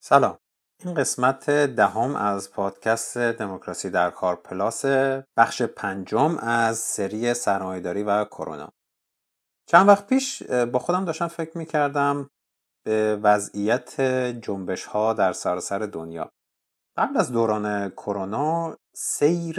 سلام. این قسمت دهم از پادکست دموکراسی در کار پلاس بخش پنجم از سری سرمایهداری و کرونا. چند وقت پیش با خودم داشتم فکر می‌کردم به وضعیت جنبش ها در سراسر دنیا. قبل از دوران کرونا سیر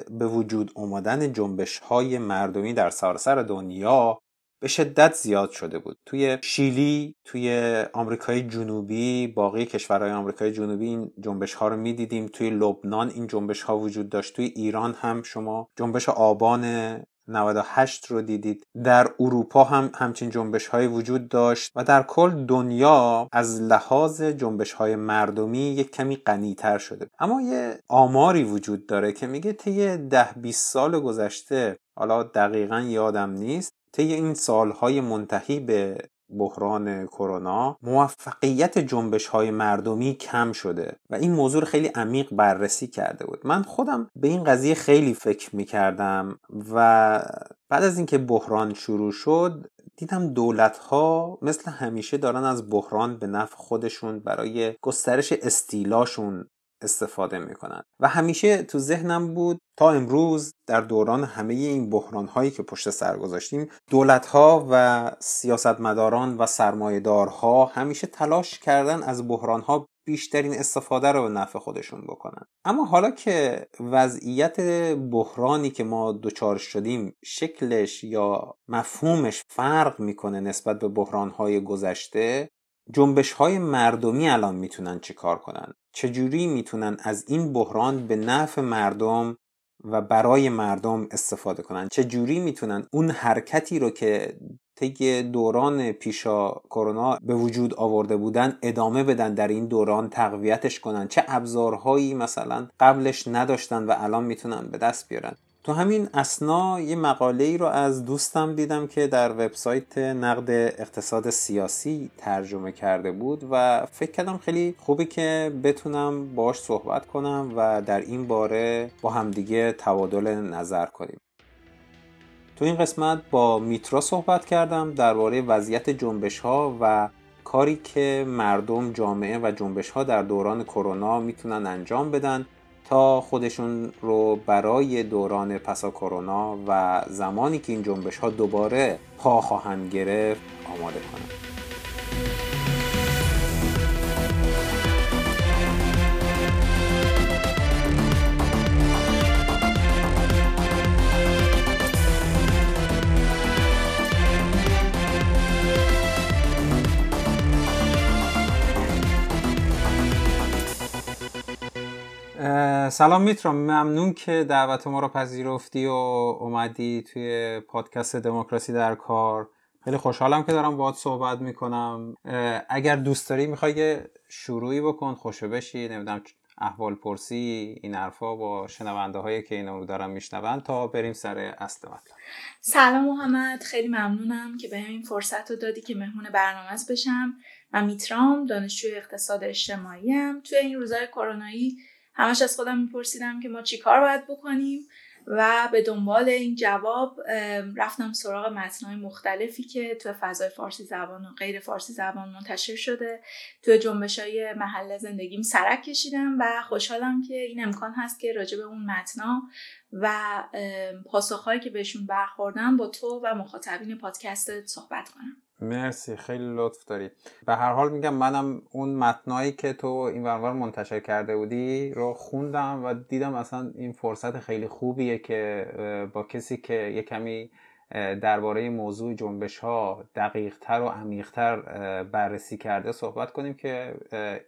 به وجود اومدن جنبش های مردمی در سراسر دنیا به شدت زیاد شده بود. توی شیلی توی آمریکای جنوبی باقی کشورهای آمریکای جنوبی این جنبش ها رو می‌دیدیم. توی لبنان این جنبش ها وجود داشت. توی ایران هم شما جنبش آبان 98 رو دیدید. در اروپا هم همچین جنبش های وجود داشت و در کل دنیا از لحاظ جنبش های مردمی یک کمی غنیتر شده. اما یه آماری وجود داره که میگه طی ده 20 سال گذشته حالا دقیقا یادم نیست طی این سالهای منتهی به بحران کرونا موفقیت جنبش های مردمی کم شده و این موضوع خیلی عمیق بررسی کرده بود. من خودم به این قضیه خیلی فکر می کردم و بعد از اینکه بحران شروع شد دیدم دولت ها مثل همیشه دارن از بحران به نفع خودشون برای گسترش استیلاشون استفاده می‌کنن. و همیشه تو ذهنم بود تا امروز در دوران همه این بحران هایی که پشت سر گذاشتیم دولت ها و سیاستمداران و سرمایهدارها همیشه تلاش کردن از بحران ها بیشترین استفاده رو به نفع خودشون بکنن. اما حالا که وضعیت بحرانی که ما دچار شدیم شکلش یا مفهومش فرق می‌کنه نسبت به بحران های گذشته جنبش های مردمی الان می‌تونن چیکار کنن؟ چجوری می‌تونن از این بحران به نفع مردم و برای مردم استفاده کنن؟ چجوری می‌تونن اون حرکتی رو که طی دوران پیشا کرونا به وجود آورده بودن ادامه بدن در این دوران تقویتش کنن؟ چه ابزارهایی مثلا قبلش نداشتن و الان می‌تونن به دست بیارن؟ تو همین اسنا یه مقاله ای رو از دوستم دیدم که در وبسایت نقد اقتصاد سیاسی ترجمه کرده بود و فکر کردم خیلی خوبه که بتونم باش صحبت کنم و در این باره با همدیگه تبادل نظر کنیم. تو این قسمت با میترا صحبت کردم درباره وضعیت جنبش ها و کاری که مردم جامعه و جنبش ها در دوران کرونا می‌تونن انجام بدن تا خودشون رو برای دوران پسا کرونا و زمانی که این جنبش ها دوباره پا خواهند گرفت آماده کنند. سلام میترام ممنون که دعوت ما رو پذیرفتی و اومدی توی پادکست دموکراسی در کار. خیلی خوشحالم که دارم باهات صحبت می‌کنم. اگر دوست داری می‌خوای یه شروعی بکن خوشو بشی نمی‌دونم احوال پرسی این حرفا با شنونده هایی که اینو رو دارن میشنون تا بریم سر اصل مطلب. سلام محمد. خیلی ممنونم که به این فرصت رو دادی که مهمون برنامه بشم. من میترام دانشجوی اقتصاد اجتماعی هم توی این روزهای کرونایی همش از خودم میپرسیدم که ما چی کار باید بکنیم و به دنبال این جواب رفتم سراغ متنهای مختلفی که تو فضای فارسی زبان و غیر فارسی زبان منتشر شده. تو جنبش های محل زندگیم سرک کشیدم و خوشحالم که این امکان هست که راجع به اون متنا و پاسخهایی که بهشون برخوردم با تو و مخاطبین پادکست صحبت کنم. مرسی خیلی لطف داری. به هر حال میگم منم اون متنایی که تو این ورور منتشر کرده بودی رو خوندم و دیدم اصلا این فرصت خیلی خوبیه که با کسی که یه کمی درباره موضوع جنبش ها دقیق تر و عمیق تر بررسی کرده صحبت کنیم که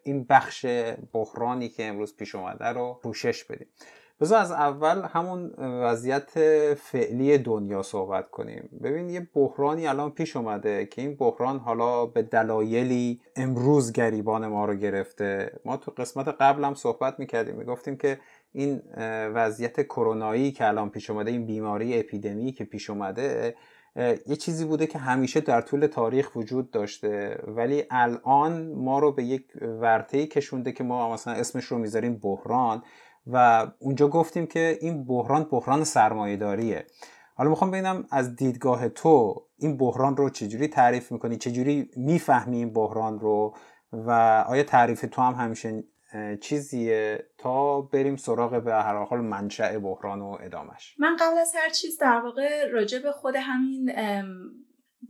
این بخش بحرانی که امروز پیش اومده رو پوشش بدیم. بذار از اول همون وضعیت فعلی دنیا صحبت کنیم. ببین یه بحرانی الان پیش اومده که این بحران حالا به دلایلی امروز گریبان ما رو گرفته. ما تو قسمت قبل هم صحبت می‌کردیم می‌گفتیم که این وضعیت کرونایی که الان پیش اومده این بیماری اپیدمی که پیش اومده یه چیزی بوده که همیشه در طول تاریخ وجود داشته. ولی الان ما رو به یک ورطه‌ای کشونده که ما مثلا اسمش رو می‌ذاریم بحران. و اونجا گفتیم که این بحران بحران سرمایهداریه. حالا می‌خوام ببینم از دیدگاه تو این بحران رو چجوری تعریف می‌کنی؟ چجوری می‌فهمی این بحران رو؟ و آیا تعریف تو هم همیشه چیزیه تا بریم سراغ به هر حال منشأ بحران و ادامش؟ من قبل از هر چیز در واقع راجع به خود همین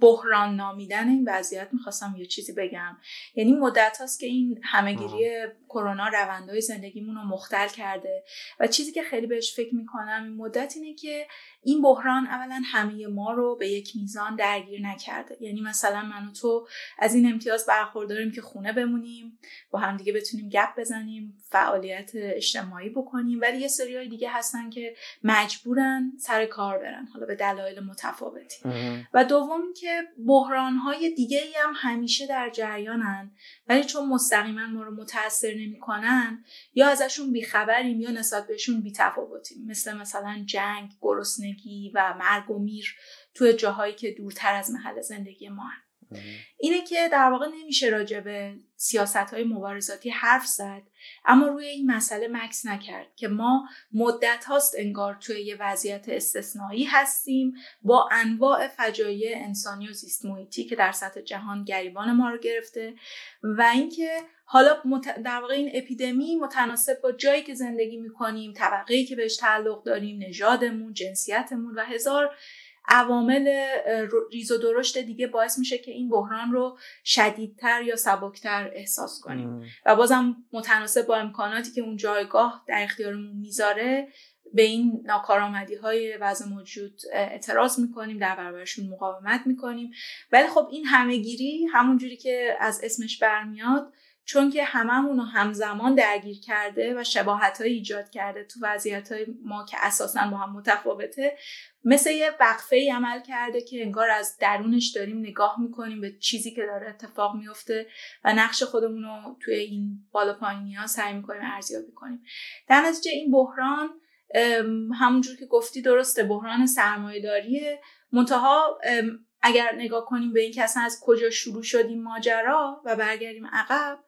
بحران نامیدن این وضعیت می‌خواستم یه چیزی بگم. یعنی مدت هاست که این همهگیری کرونا روندهای زندگیمون رو مختل کرده و چیزی که خیلی بهش فکر می‌کنم این مدت اینه که این بحران اولا همه ما رو به یک میزان درگیر نکرده. یعنی مثلا من و تو از این امتیاز برخورداریم که خونه بمونیم با هم دیگه بتونیم گپ بزنیم فعالیت اجتماعی بکنیم ولی یه سری دیگه هستن که مجبورن سر کار برن حالا به دلایل متفاوتی. و دوم که بحران های دیگه هم همیشه در جریانن. ولی چون مستقیما ما رو متاثر نمی‌کنن یا ازشون بیخبریم یا نسبت بهشون بیتفاوتیم مثل مثلا جنگ گرسنگی و مرگ و میر توی جاهایی که دورتر از محل زندگی ما هن. اینه که در واقع نمیشه راجع به سیاست های مبارزاتی حرف زد اما روی این مسئله مکس نکرد که ما مدت هاست انگار توی یه وضعیت استثنایی هستیم با انواع فجایع انسانی و زیست محیطی که در سطح جهان گریبان ما رو گرفته و اینکه حالا در واقع این اپیدمی متناسب با جایی که زندگی می‌کنیم طبقه که بهش تعلق داریم نژادمون جنسیتمون و هزار عوامل ریز و درشت دیگه باعث میشه که این بحران رو شدیدتر یا سبکتر احساس کنیم. و بازم متناسب با امکاناتی که اون جایگاه در اختیارمون می‌ذاره به این ناکارآمدی های وضع موجود اعتراض می‌کنیم در برابرشون مقاومت می‌کنیم. ولی خب این همهگیری همون جوری که از اسمش برمیاد چون که هممون رو همزمان درگیر کرده و شباهت های ایجاد کرده تو وضعیت های ما که اساسا با هم متفاوته مثل یه وقفه ای عمل کرده که انگار از درونش داریم نگاه می‌کنیم به چیزی که داره اتفاق میفته و نقش خودمون رو توی این بالا پایینی ها سعی می‌کنیم ارزیابی کنیم. در نتیجه این بحران همونجور که گفتی درسته بحران سرمایه داریه منتها اگر نگاه کنیم به این که اصلا از کجا شروع شدیم ماجرا و برگردیم عقب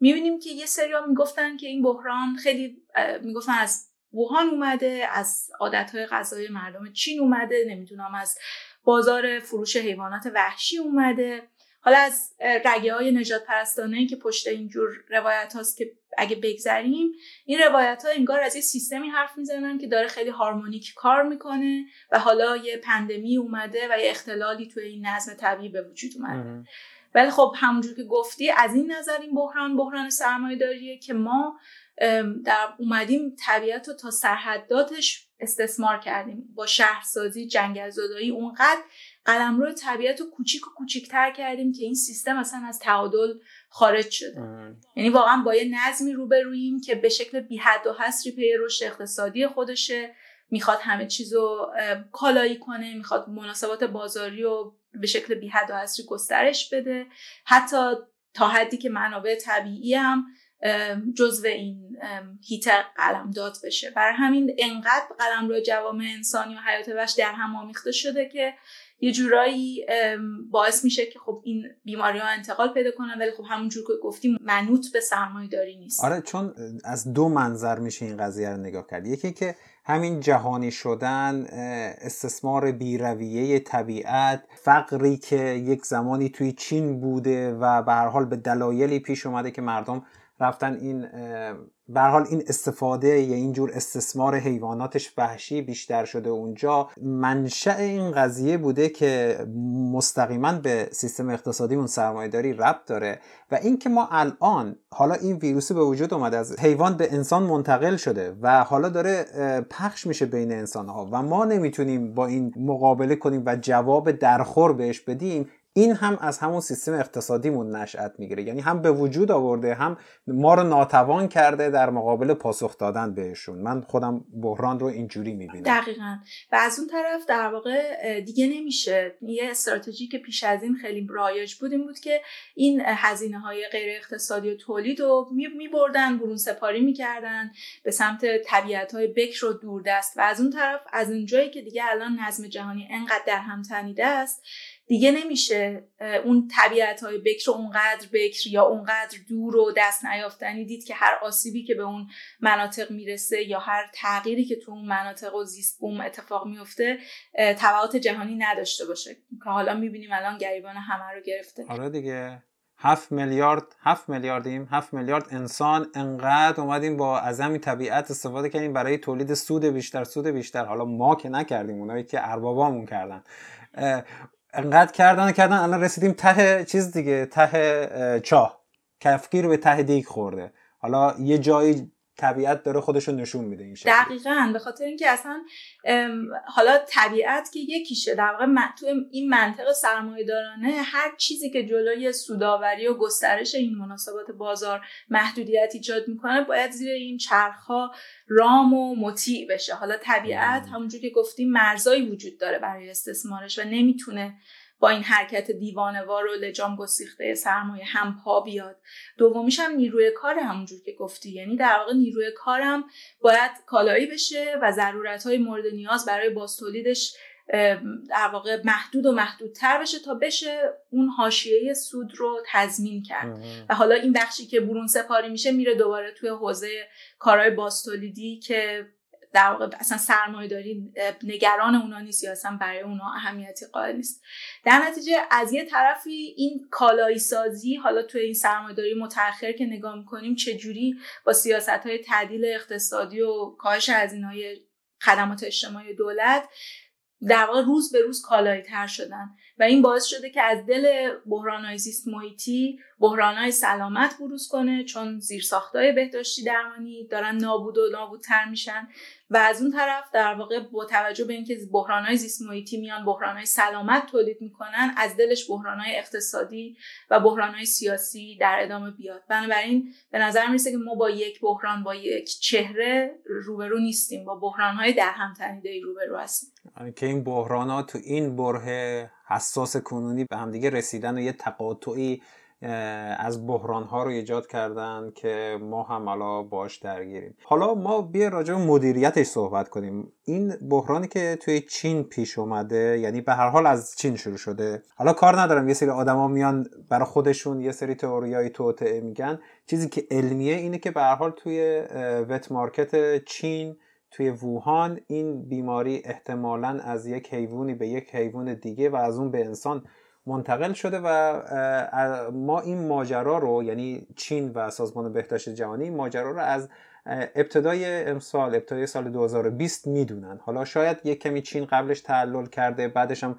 می‌بینیم که یه سریا می‌گفتن که این بحران خیلی می‌گفتن از ووهان اومده از عادتهای غذای مردم چین اومده نمی‌دونم از بازار فروش حیوانات وحشی اومده. حالا از رگه های نجات پرستانه که پشت اینجور روایت هاست که اگه بگذریم این روایت ها انگار از یه سیستمی حرف می‌زنن که داره خیلی هارمونیک کار می‌کنه و حالا یه پندمی اومده و یه اختلالی توی این نظم طبیعی به وجود اومده. ولی خب همونجور که گفتی از این نظر این بحران بحران سرمایه داریه که ما در اومدیم طبیعت رو تا سرحداتش استثمار کردیم. با شهرسازی جنگل زدایی اونقدر قلمرو طبیعت رو کوچیک و کوچیکتر کردیم که این سیستم اصلا از تعادل خارج شده. یعنی واقعا با یه نظمی روبروییم که به شکل بی حد و حصری پی رشد اقتصادی خودشه می‌خواد همه چیز رو کالایی کنه می‌خواد مناسبات بازاری رو به شکل بی حد و گسترش بده. حتی تا حدی که منابع طبیعی هم جزو این هیت قلمداد بشه. برای همین انقدر قلم رو جوامع انسانی و حیات وحش در هم آمیخته شده که یه جورایی باعث میشه که خب این بیماری ها انتقال پیدا کنن. ولی خب همون جور که گفتیم منوط به سرمایه داری نیست. آره چون از دو منظر میشه این قضیه رو نگاه کرد. یکی که همین جهانی شدن استثمار بیرویه طبیعت فقری که یک زمانی توی چین بوده و به هر حال به دلایلی پیش اومده که مردم رفتن این به حال این استفاده یا اینجور استثمار حیواناتش وحشی بیشتر شده اونجا. منشأ این قضیه بوده که مستقیما به سیستم اقتصادی اون سرمایهداری ربط داره و اینکه ما الان حالا این ویروس به وجود اومده از حیوان به انسان منتقل شده و حالا داره پخش میشه بین انسان ها و ما نمی‌تونیم با این مقابله کنیم و جواب درخور بهش بدیم این هم از همون سیستم اقتصادیمون نشأت می‌گیره. یعنی هم به وجود آورده هم ما رو ناتوان کرده در مقابل پاسخ دادن بهشون. من خودم بحران رو اینجوری می‌بینم. دقیقا. و از اون طرف در واقع دیگه نمیشه. یه استراتژی که پیش از این خیلی رایج بود این بود که این هزینه های غیر اقتصادی و تولید رو میبردن برون سپاری می‌کردن به سمت طبیعت های بکر و دوردست. و از اون طرف از اونجایی که دیگه الان نظم جهانی انقدر در هم تنیده است دیگه نمیشه اون طبیعت های بکر اونقدر بکر یا اونقدر دور و دست نیافتنی دید که هر آسیبی که به اون مناطق می‌رسه یا هر تغییری که تو اون مناطق و زیست بوم اتفاق میفته تبعات جهانی نداشته باشه. که حالا می‌بینیم الان گریبان همه رو گرفته. آره دیگه. هفت میلیارد هفت میلیاردیم هفت میلیارد انسان انقدر اومدیم با عظمی طبیعت استفاده کردیم برای تولید سود بیشتر سود بیشتر. حالا ما که نکردیم اونایی که اربابامون کردن. انقدر کردن کردن الان رسیدیم ته چیز دیگه ته چاه. کفگیر به ته دیگ خورده. حالا یه جایی طبیعت داره خودش رو نشون میده این دقیقا به خاطر اینکه اصلا حالا طبیعت که یکیشه در واقع تو این منطق سرمایه دارانه هر چیزی که جلوی سوداوری و گسترش این مناسبات بازار محدودیت ایجاد می‌کنه باید زیر این چرخها رام و مطیع بشه. حالا طبیعت همونجور که گفتیم مرزایی وجود داره برای استثمارش و نمی‌تونه با این حرکت دیوانوار و لجام گسیخته سرمایه هم پا بیاد. دومیش هم نیروی کار همونجور که گفتی. یعنی در واقع نیروی کارم باید کالایی بشه و ضرورت های مورد نیاز برای باستولیدش در واقع محدود و محدودتر بشه تا بشه اون حاشیه سود رو تضمین کرد. و حالا این بخشی که برون سپاری میشه میره دوباره توی حوزه کارهای باستولیدی که در واقع اصلا سرمایه داری نگران اونا نیست یا اصلا برای اونا اهمیتی قائل نیست. در نتیجه از یه طرفی این کالایی سازی حالا توی این سرمایه داری متأخر که نگاه می‌کنیم چجوری با سیاست های تعدیل اقتصادی و کاهش های خدمات اجتماعی دولت در واقع روز به روز کالایی تر شدن؟ و این باعث شده که از دل بحرانهای زیست محیطی بحرانهای سلامت بروز کنه چون زیرساختهای بهداشتی درمانی دارن نابود و نابودتر میشن. و از اون طرف در واقع با توجه به اینکه بحرانهای زیست محیطی میان بحرانهای سلامت تولید می‌کنن از دلش بحرانهای اقتصادی و بحرانهای سیاسی در ادامه بیاد. بنابراین به نظر می‌رسه که ما با یک بحران با یک چهره روبرو نیستیم. با بحرانهای در هم تنیده روبرو هستیم. آره، که این بحرانات تو این بره حساس کنونی به همدیگه رسیدن و یه تقاطعی از بحران ها رو ایجاد کردن که ما هم حالا باش درگیریم. حالا ما بیا راجع به مدیریتش صحبت کنیم. این بحرانی که توی چین پیش اومده یعنی به هر حال از چین شروع شده. حالا کار ندارم یه سری آدما میان برای خودشون یه سری تئوریای توطئه میگن. چیزی که علمیه اینه که به هر حال توی وت مارکت چین توی ووهان این بیماری احتمالا از یک حیوانی به یک حیوان دیگه و از اون به انسان منتقل شده و ما این ماجرا رو یعنی چین و سازمان بهداشت جهانی ماجرا رو از ابتدای امسال ابتدای سال 2020 می‌دونن. حالا شاید یک کمی چین قبلش تعلل کرده بعدش هم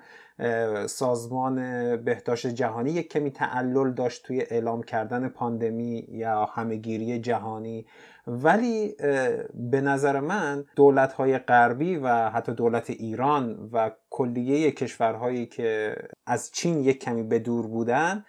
سازمان بهداشت جهانی یک کمی تعلل داشت توی اعلام کردن پاندمی یا همهگیری جهانی. ولی به نظر من دولت های غربی و حتی دولت ایران و کلیه کشورهایی که از چین یک کمی به دور بودن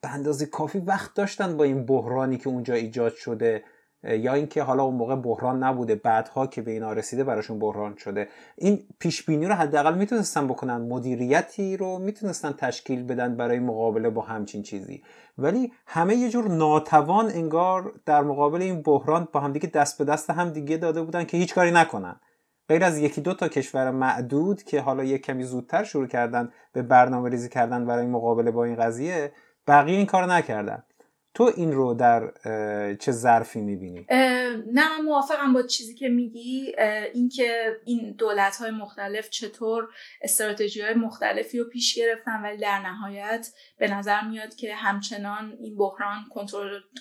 به اندازه کافی وقت داشتن با این بحرانی که اونجا ایجاد شده. یا اینکه حالا اون موقع بحران نبوده بعدها که به اینا رسیده براشون بحران شده. این پیش بینی رو حداقل می‌تونستن بکنن مدیریتی رو می‌تونستن تشکیل بدن برای مقابله با همچین چیزی. ولی همه یه جور ناتوان انگار در مقابل این بحران با همدیگه دست به دست هم دیگه داده بودن که هیچ کاری نکنن. غیر از یکی دو تا کشور معدود که حالا یک کمی زودتر شروع کردن به برنامه ریزی کردن برای مقابله با این قضیه بقیه این کار نکردن. تو این رو در چه ظرفی می‌بینی؟ نه من موافقم با چیزی که میگی اینکه این دولت های مختلف چطور استراتژی های مختلفی رو پیش گرفتن ولی در نهایت به نظر میاد که همچنان این بحران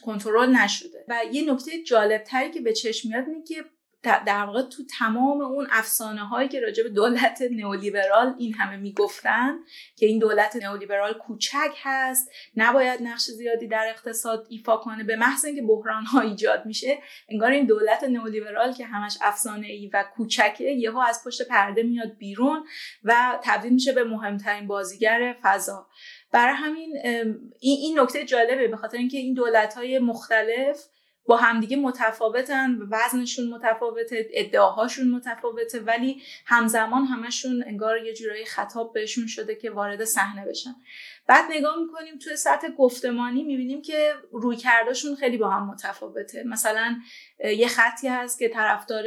کنترل نشده و یه نکته جالب تری که به چشم میاد اینه که در واقع تو تمام اون افسانه هایی که راجع به دولت نئولیبرال این همه می‌گفتن که این دولت نئولیبرال کوچک هست نباید نقش زیادی در اقتصاد ایفا کنه به محض اینکه بحران ها ایجاد میشه انگار این دولت نئولیبرال که همش افسانه ای و کوچکه یهو از پشت پرده میاد بیرون و تبدیل میشه به مهمترین بازیگر فضا. برای همین این نکته جالبه به خاطر اینکه این دولت های مختلف با همدیگه متفاوتن وزنشون متفاوته ادعاهاشون متفاوته ولی همزمان همشون انگار یه جورایی خطاب بهشون شده که وارد صحنه بشن. بعد نگاه می‌کنیم توی سطح گفتمانی می‌بینیم که روی کرداشون خیلی با هم متفاوته. مثلا یه خطی هست که طرفدار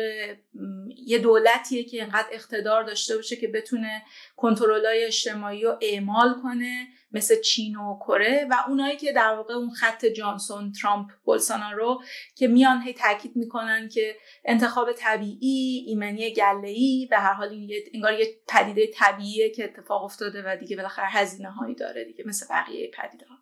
یه دولتیه که انقدر اقتدار داشته باشه که بتونه کنترلای اجتماعی رو اعمال کنه. مثل چین و کره و اونایی که در واقع اون خط جانسون ترامپ بولسونارو که میان هی تاکید می‌کنن که انتخاب طبیعی ایمنی گله به هر حال این انگار یه پدیده طبیعیه که اتفاق افتاده و دیگه بالاخره هزینه هایی داره دیگه مثل بقیه پدیده ها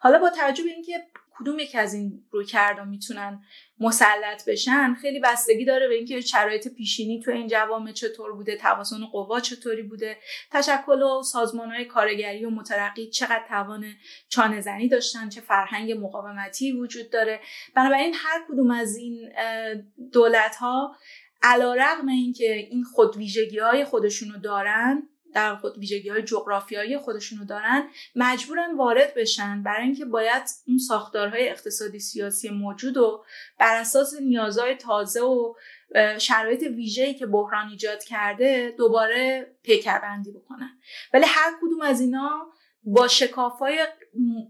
حالا با توجه به اینکه کدوم یک از این روی کردا می‌تونن مسلط بشن؟ خیلی بستگی داره به اینکه شرایط پیشینی تو این جوامع چطور بوده توازن قوا چطوری بوده تشکل و سازمان های کارگری و مترقی چقدر توان چانه زنی داشتن چه فرهنگ مقاومتی وجود داره. بنابراین هر کدوم از این دولت ها علا رقم اینکه این خود ویژگی های خودشونو دارن در خود ویژگی های جغرافیایی خودشونو دارن مجبورن وارد بشن برای اینکه باید اون ساختارهای اقتصادی سیاسی موجود و بر اساس نیازهای تازه و شرایط ویژه‌ای که بحران ایجاد کرده دوباره پیکربندی بکنن. ولی هر کدوم از اینا با شکافای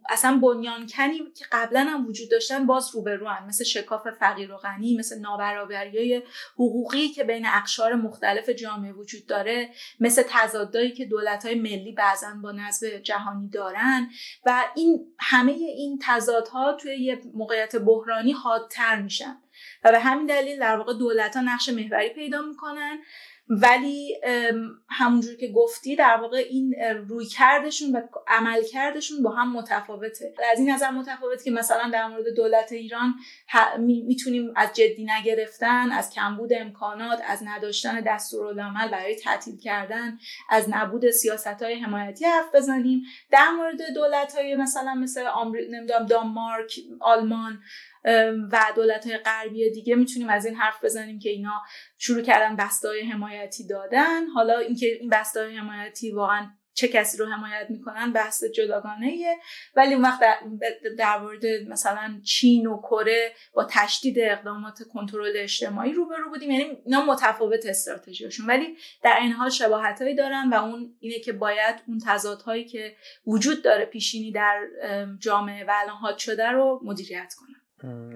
اصلا بنیانکنی که قبلا هم وجود داشتن باز روبرو. مثل شکاف فقیر و غنی مثل نابرابری حقوقی که بین اقشار مختلف جامعه وجود داره مثل تضادایی که دولت های ملی بعضا با نظم جهانی دارن. و این همه این تضادها توی یه موقعیت بحرانی حادتر میشن. و به همین دلیل در واقع دولت ها نقش محوری پیدا می‌کنن. ولی همونجور که گفتی در واقع این روی کردشون و عمل کردشون با هم متفاوته. از این نظر متفاوت که مثلا در مورد دولت ایران می‌تونیم از جدی نگرفتن از کمبود امکانات از نداشتن دستورالعمل برای تعطیل کردن از نبود سیاست های حمایتی حرف بزنیم. در مورد دولت های مثلا مثل نمی‌دونم دانمارک آلمان و دولت های غربی دیگه می‌تونیم از این حرف بزنیم که اینا شروع کردن بستای حمایتی دادن. حالا اینکه این بستای حمایتی واقعا چه کسی رو حمایت می‌کنن بحث جداگانه ایه ولی اون وقت در مورد مثلا چین و کره با تشدید اقدامات کنترل اجتماعی روبرو بودیم. یعنی اینا متفاوت استراتژیشون ولی در این حال شباهت هایی دارن و اون اینه که باید اون تضادهایی که وجود داره پیشینی در جامعه و الان شده رو مدیریت کنن.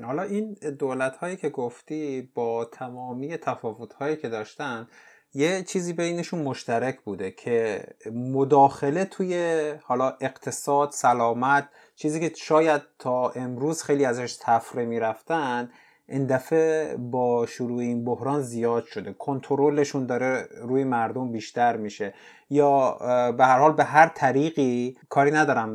حالا این دولت هایی که گفتی با تمامی تفاوت هایی که داشتن یه چیزی بینشون مشترک بوده که مداخله توی حالا اقتصاد سلامت چیزی که شاید تا امروز خیلی ازش تفره می‌رفتن این دفعه با شروع این بحران زیاد شده. کنترلشون داره روی مردم بیشتر میشه. یا به هر حال به هر طریقی کاری ندارم.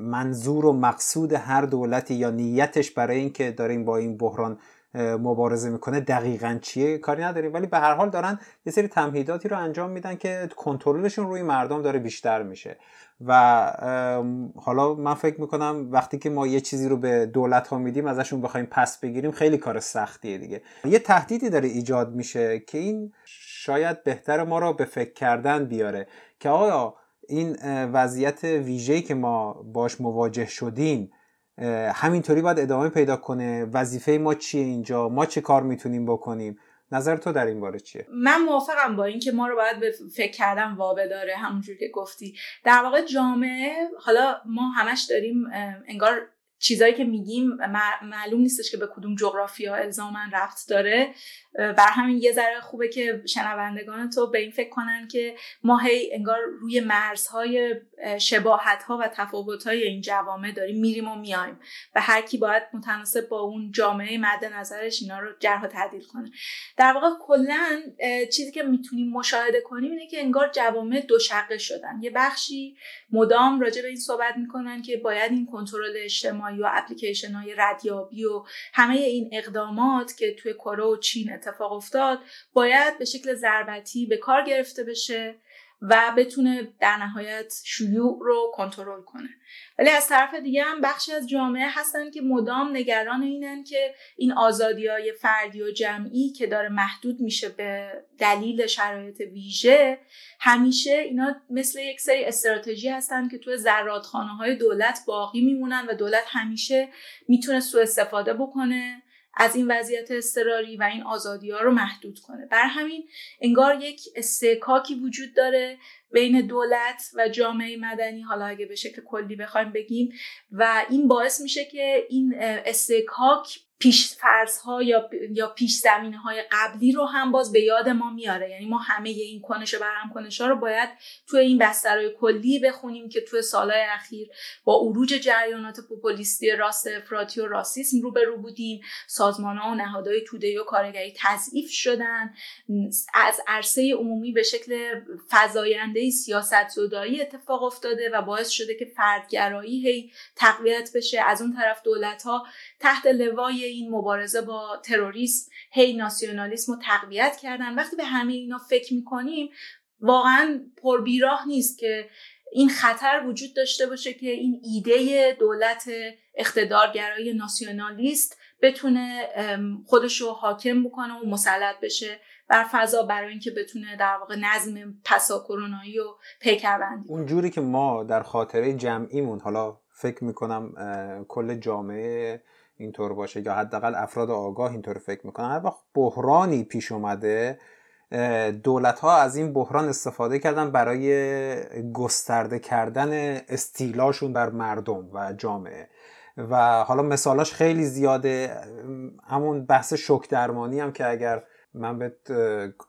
منظور و مقصود هر دولتی یا نیتش برای اینکه داریم با این بحران مبارزه می‌کنه دقیقا چیه؟ کاری نداریم. ولی به هر حال دارن یه سری تمهیداتی رو انجام میدن که کنترلشون روی مردم داره بیشتر میشه. و حالا من فکر می‌کنم وقتی که ما یه چیزی رو به دولت ها میدیم ازشون بخوایم پس بگیریم خیلی کار سختیه دیگه. یه تهدیدی داره ایجاد میشه که این شاید بهتر ما رو به فکر کردن بیاره که آیا این وضعیت ویژه‌ای که ما باش مواجه شدیم همینطوری باید ادامه پیدا کنه. وظیفه ما چیه اینجا؟ ما چه کار می‌تونیم بکنیم؟ نظر تو در این باره چیه؟ من موافقم با اینکه ما رو باید به فکر کردن وابه داره همونجور که گفتی. در واقع جامعه حالا ما همش داریم انگار چیزایی که میگیم معلوم نیستش که به کدوم جغرافیا الزامن رفت داره. بر همین یه ذره خوبه که شنوندگان تو به این فکر کنن که ما هی انگار روی مرزهای شباهت ها و تفاوت های این جوامع داریم میریم و میایم و هر کی باید متناسب با اون جامعه مد نظرش اینا رو جرح و تعدیل کنه. در واقع کلا چیزی که می‌تونیم مشاهده کنیم اینه که انگار جوامع دو شقه شدن. یه بخشی مدام راجع به این صحبت می‌کنن که باید این کنترل اجتماعی و اپلیکیشن های ردیابی و همه این اقدامات که توی کره و چین اتفاق افتاد باید به شکل ضربتی به کار گرفته بشه. و بتونه در نهایت شیوع رو کنترل کنه. ولی از طرف دیگه هم بخشی از جامعه هستن که مدام نگران اینن که این آزادی های فردی و جمعی که داره محدود میشه به دلیل شرایط ویژه همیشه اینا مثل یک سری استراتژی هستن که توی زرادخانه های دولت باقی میمونن و دولت همیشه می‌تونه سوء استفاده بکنه. از این وضعیت اضطراری و این آزادی ها رو محدود کنه. بر همین انگار یک استحکاکی وجود داره بین دولت و جامعه مدنی حالا اگه به شکل کلی بخوایم بگیم و این باعث میشه که این استحکاک پیش فرض ها یا یا پیش زمینه های قبلی رو هم باز به یاد ما میاره. یعنی ما همه این کنش و برهم کنش ها رو باید توی این بسترهای کلی بخونیم که توی سالهای اخیر با عروج جریانات پوپولیستی راست افراطی و راسیسم رو بودیم. سازمان ها و نهادهای توده و کارگری تضعیف شدن. از عرصه عمومی به شکل فزاینده سیاست زدایی اتفاق افتاده و باعث شده که فردگرایی هی تقویت بشه. از اون طرف دولت ها تحت لوای این مبارزه با تروریسم هی ناسیونالیسم رو تقویت کردن. وقتی به همه اینا فکر می‌کنیم واقعا پربیراه نیست که این خطر وجود داشته باشه که این ایده دولت اقتدارگرای ناسیونالیست بتونه خودش رو حاکم بکنه و مسلط بشه بر فضا برای اینکه بتونه در واقع نظم پسا کرونایی و پیکر بندی که ما در خاطره جمعیمون حالا فکر می‌کنم کل جامعه اینطور باشه یا حداقل افراد آگاه اینطور فکر می‌کنن. هر وقت بحرانی پیش اومده دولت ها از این بحران استفاده کردن برای گسترده کردن استیلاشون بر مردم و جامعه. و حالا مثالاش خیلی زیاده. همون بحث شک درمانی هم که اگر من به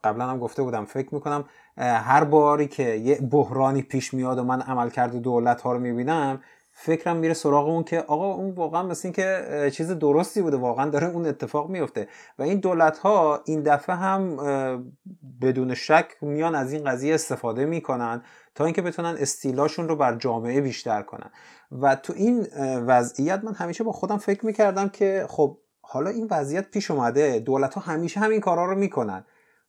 قبلا هم گفته بودم فکر می‌کنم هر باری که یه بحرانی پیش میاد و من عملکرد دولت ها رو می‌بینم فکرم میره سراغ اون که آقا اون واقعا مثل این که چیز درستی بوده واقعا داره اون اتفاق میفته. و این دولت ها این دفعه هم بدون شک میان از این قضیه استفاده می‌کنن تا اینکه بتونن استیلاشون رو بر جامعه بیشتر کنن. و تو این وضعیت من همیشه با خودم فکر می‌کردم که خب حالا این وضعیت پیش اومده دولت ها همیشه همین کارا رو می‌کنن.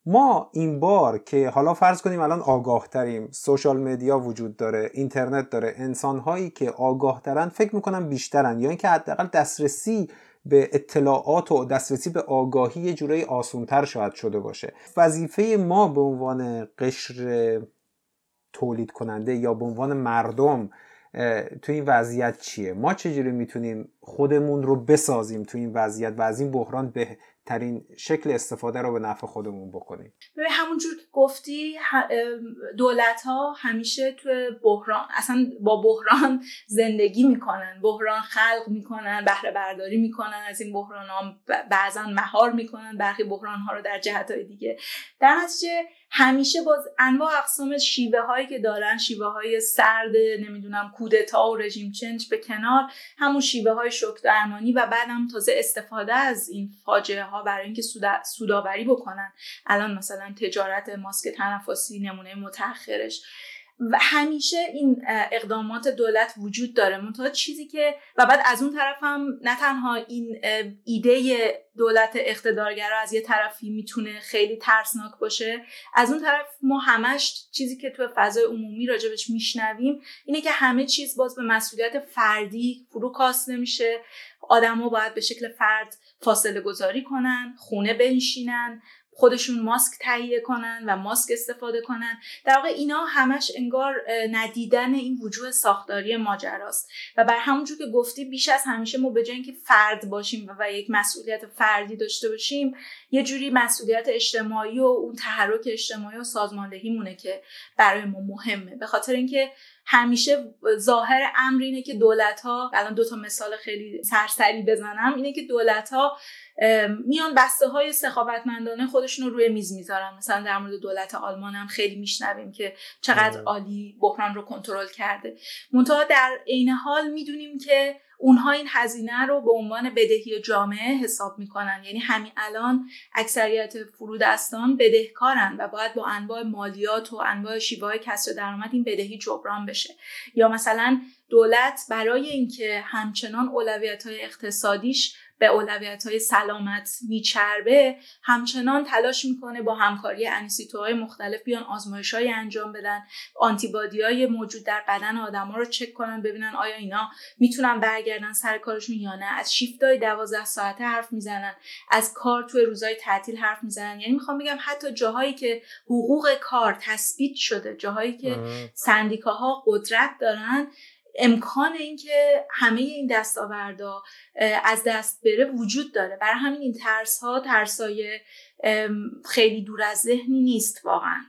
ما این بار که حالا فرض کنیم الان آگاه تریم سوشال مدیا وجود داره اینترنت داره انسان هایی که آگاه ترن فکر می‌کنن بیشترن یا اینکه حداقل دسترسی به اطلاعات و دسترسی به آگاهی یه جورایی آسونتر شاید شده باشه. وظیفه ما به عنوان قشر تولید کننده یا به عنوان مردم تو این وضعیت چیه؟ ما چجوری می‌تونیم خودمون رو بسازیم تو این وضعیت و از این بحران به ترین شکل استفاده رو به نفع خودمون بکنیم. به همونجور که گفتی دولت ها همیشه تو بحران اصلا با بحران زندگی می‌کنن. بحران خلق می‌کنن بهره برداری می‌کنن از این بحران ها بعضا مهار می‌کنن برخی بحران ها رو در جهت های دیگه. در نتیجه همیشه باز انواع اقسام شیوه هایی که دارن شیوه های سرد نمی‌دونم کودتا و رژیم چنج به کنار همون شیوه های شک درمانی و بعدم تازه استفاده از این فاجعه ها برای اینکه سوداوری بکنن. الان مثلا تجارت ماسک تنفسی نمونه متأخرش. و همیشه این اقدامات دولت وجود داره. منتها چیزی که و بعد از اون طرف هم نه تنها این ایده دولت اقتدارگرا از یه طرفی می‌تونه خیلی ترسناک باشه از اون طرف ما همش چیزی که تو فضای عمومی راجبش میشنویم اینه که همه چیز باز به مسئولیت فردی فرو کاسته نمیشه آدما باید به شکل فرد فاصله گذاری کنن خونه بنشینن خودشون ماسک تهیه کنن و ماسک استفاده کنن. در واقع اینا همش انگار ندیدن این وجوه ساختاری ماجراست. و بر همونجور که گفتی بیش از همیشه ما به جای اینکه فرد باشیم و یک مسئولیت فردی داشته باشیم یه جوری مسئولیت اجتماعی و اون تحرک اجتماعی و سازماندهی مونه که برای ما مهمه. به خاطر اینکه همیشه ظاهر امر اینه که دولت ها الان دو تا مثال خیلی سرسری بزنم اینه که دولت ها میان بسته های سخاوتمندانه خودشون رو روی میز می‌ذارن. مثلا در مورد دولت آلمان هم خیلی میشنویم که چقدر عالی بحران رو کنترل کرده. منتها در عین حال می‌دونیم که اونها این هزینه رو به عنوان بدهی جامعه حساب می‌کنن. یعنی همین الان اکثریت فرودستان بدهکارن و باید با انواع مالیات و انواع شیوه های کسر درآمد این بدهی جبران بشه. یا مثلا دولت برای اینکه همچنان اولویت های اقتصادیش به اولویت های سلامت میچربه همچنان تلاش می‌کنه با همکاری انیسیتوهای مختلف بیان آزمایش های انجام بدن آنتیبادی های موجود در بدن آدما رو چک کنن ببینن آیا اینا می‌تونن برگردن سر کارشون یا نه. از شیفت های دوازده ساعته حرف می‌زنن از کار توی روزهای تعطیل حرف می‌زنن. یعنی می‌خوام بگم حتی جاهایی که حقوق کار تثبیت شده جاهایی که سندیکاها قدرت دارن امکان اینکه همه این دستاوردا از دست بره وجود داره. برای همین این ترس ها ترس های خیلی دور از ذهنی نیست واقعا.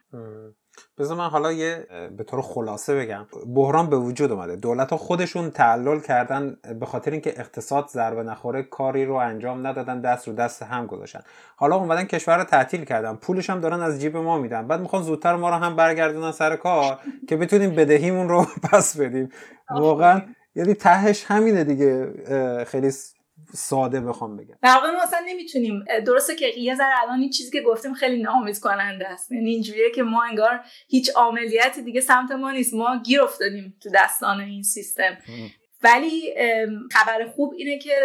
بذار من حالا یه به طور خلاصه بگم. بحران به وجود اومده. دولت ها خودشون تعلل کردن به خاطر اینکه اقتصاد ضربه نخوره کاری رو انجام ندادن دست رو دست هم گذاشتن. حالا اومدن کشور رو تعطیل کردن. پولش هم دارن از جیب ما میدن. بعد می‌خوان زودتر ما رو هم برگردونن سر کار که بتونیم بدهیمون رو پس بدیم. واقعا یعنی تهش همینه دیگه. خیلی ساده بخوام بگم. در واقع ما اصلا نمی‌تونیم درسته که یه ذره الان این چیزی که گفتیم خیلی ناامید کننده است. یعنی اینجوریه که ما انگار هیچ عملیاتی دیگه سمت ما نیست. ما گیر افتادیم تو دستان این سیستم. ولی خبر خوب اینه که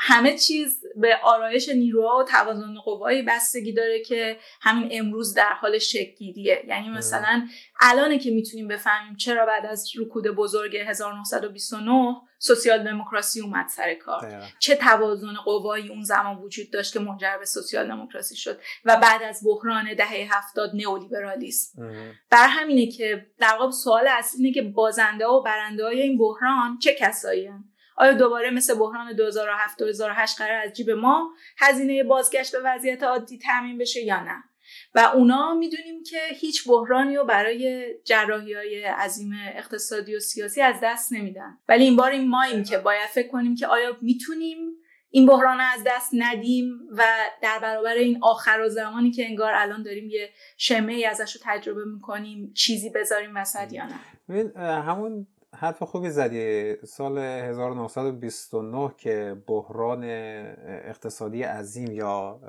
همه چیز به آرایش نیروها و توازن قوایی بستگی داره که همین امروز در حال شکلگیریه. یعنی مثلا الانه که می‌تونیم بفهمیم چرا بعد از رکود بزرگ 1929 سوسیال دموکراسی اومد سر کار. چه توازن قوایی اون زمان وجود داشت که منجر به سوسیال دموکراسی شد و بعد از بحران دهه هفتاد نئولیبرالیسم. بر همینه که در واقع سوال اصلی اینه که بازنده و برنده های این بحران چه کسایی آیا دوباره مثل بحران 2007 2008 قرار از جیب ما هزینه بازگشت به وضعیت عادی تعمین بشه یا نه؟ و اونا می‌دونیم که هیچ بحرانی رو برای جراحی های عظیم اقتصادی و سیاسی از دست نمیدن. ولی این بار این ماییم که باید فکر کنیم که آیا می‌تونیم این بحران از دست ندیم و در برابر این آخر و زمانی که انگار الان داریم یه شمه ای ازش رو تجربه می‌کنیم چیزی بذاریم وسط یا نه؟ همون حرف خوبی زدی. سال 1929 که بحران اقتصادی عظیم یا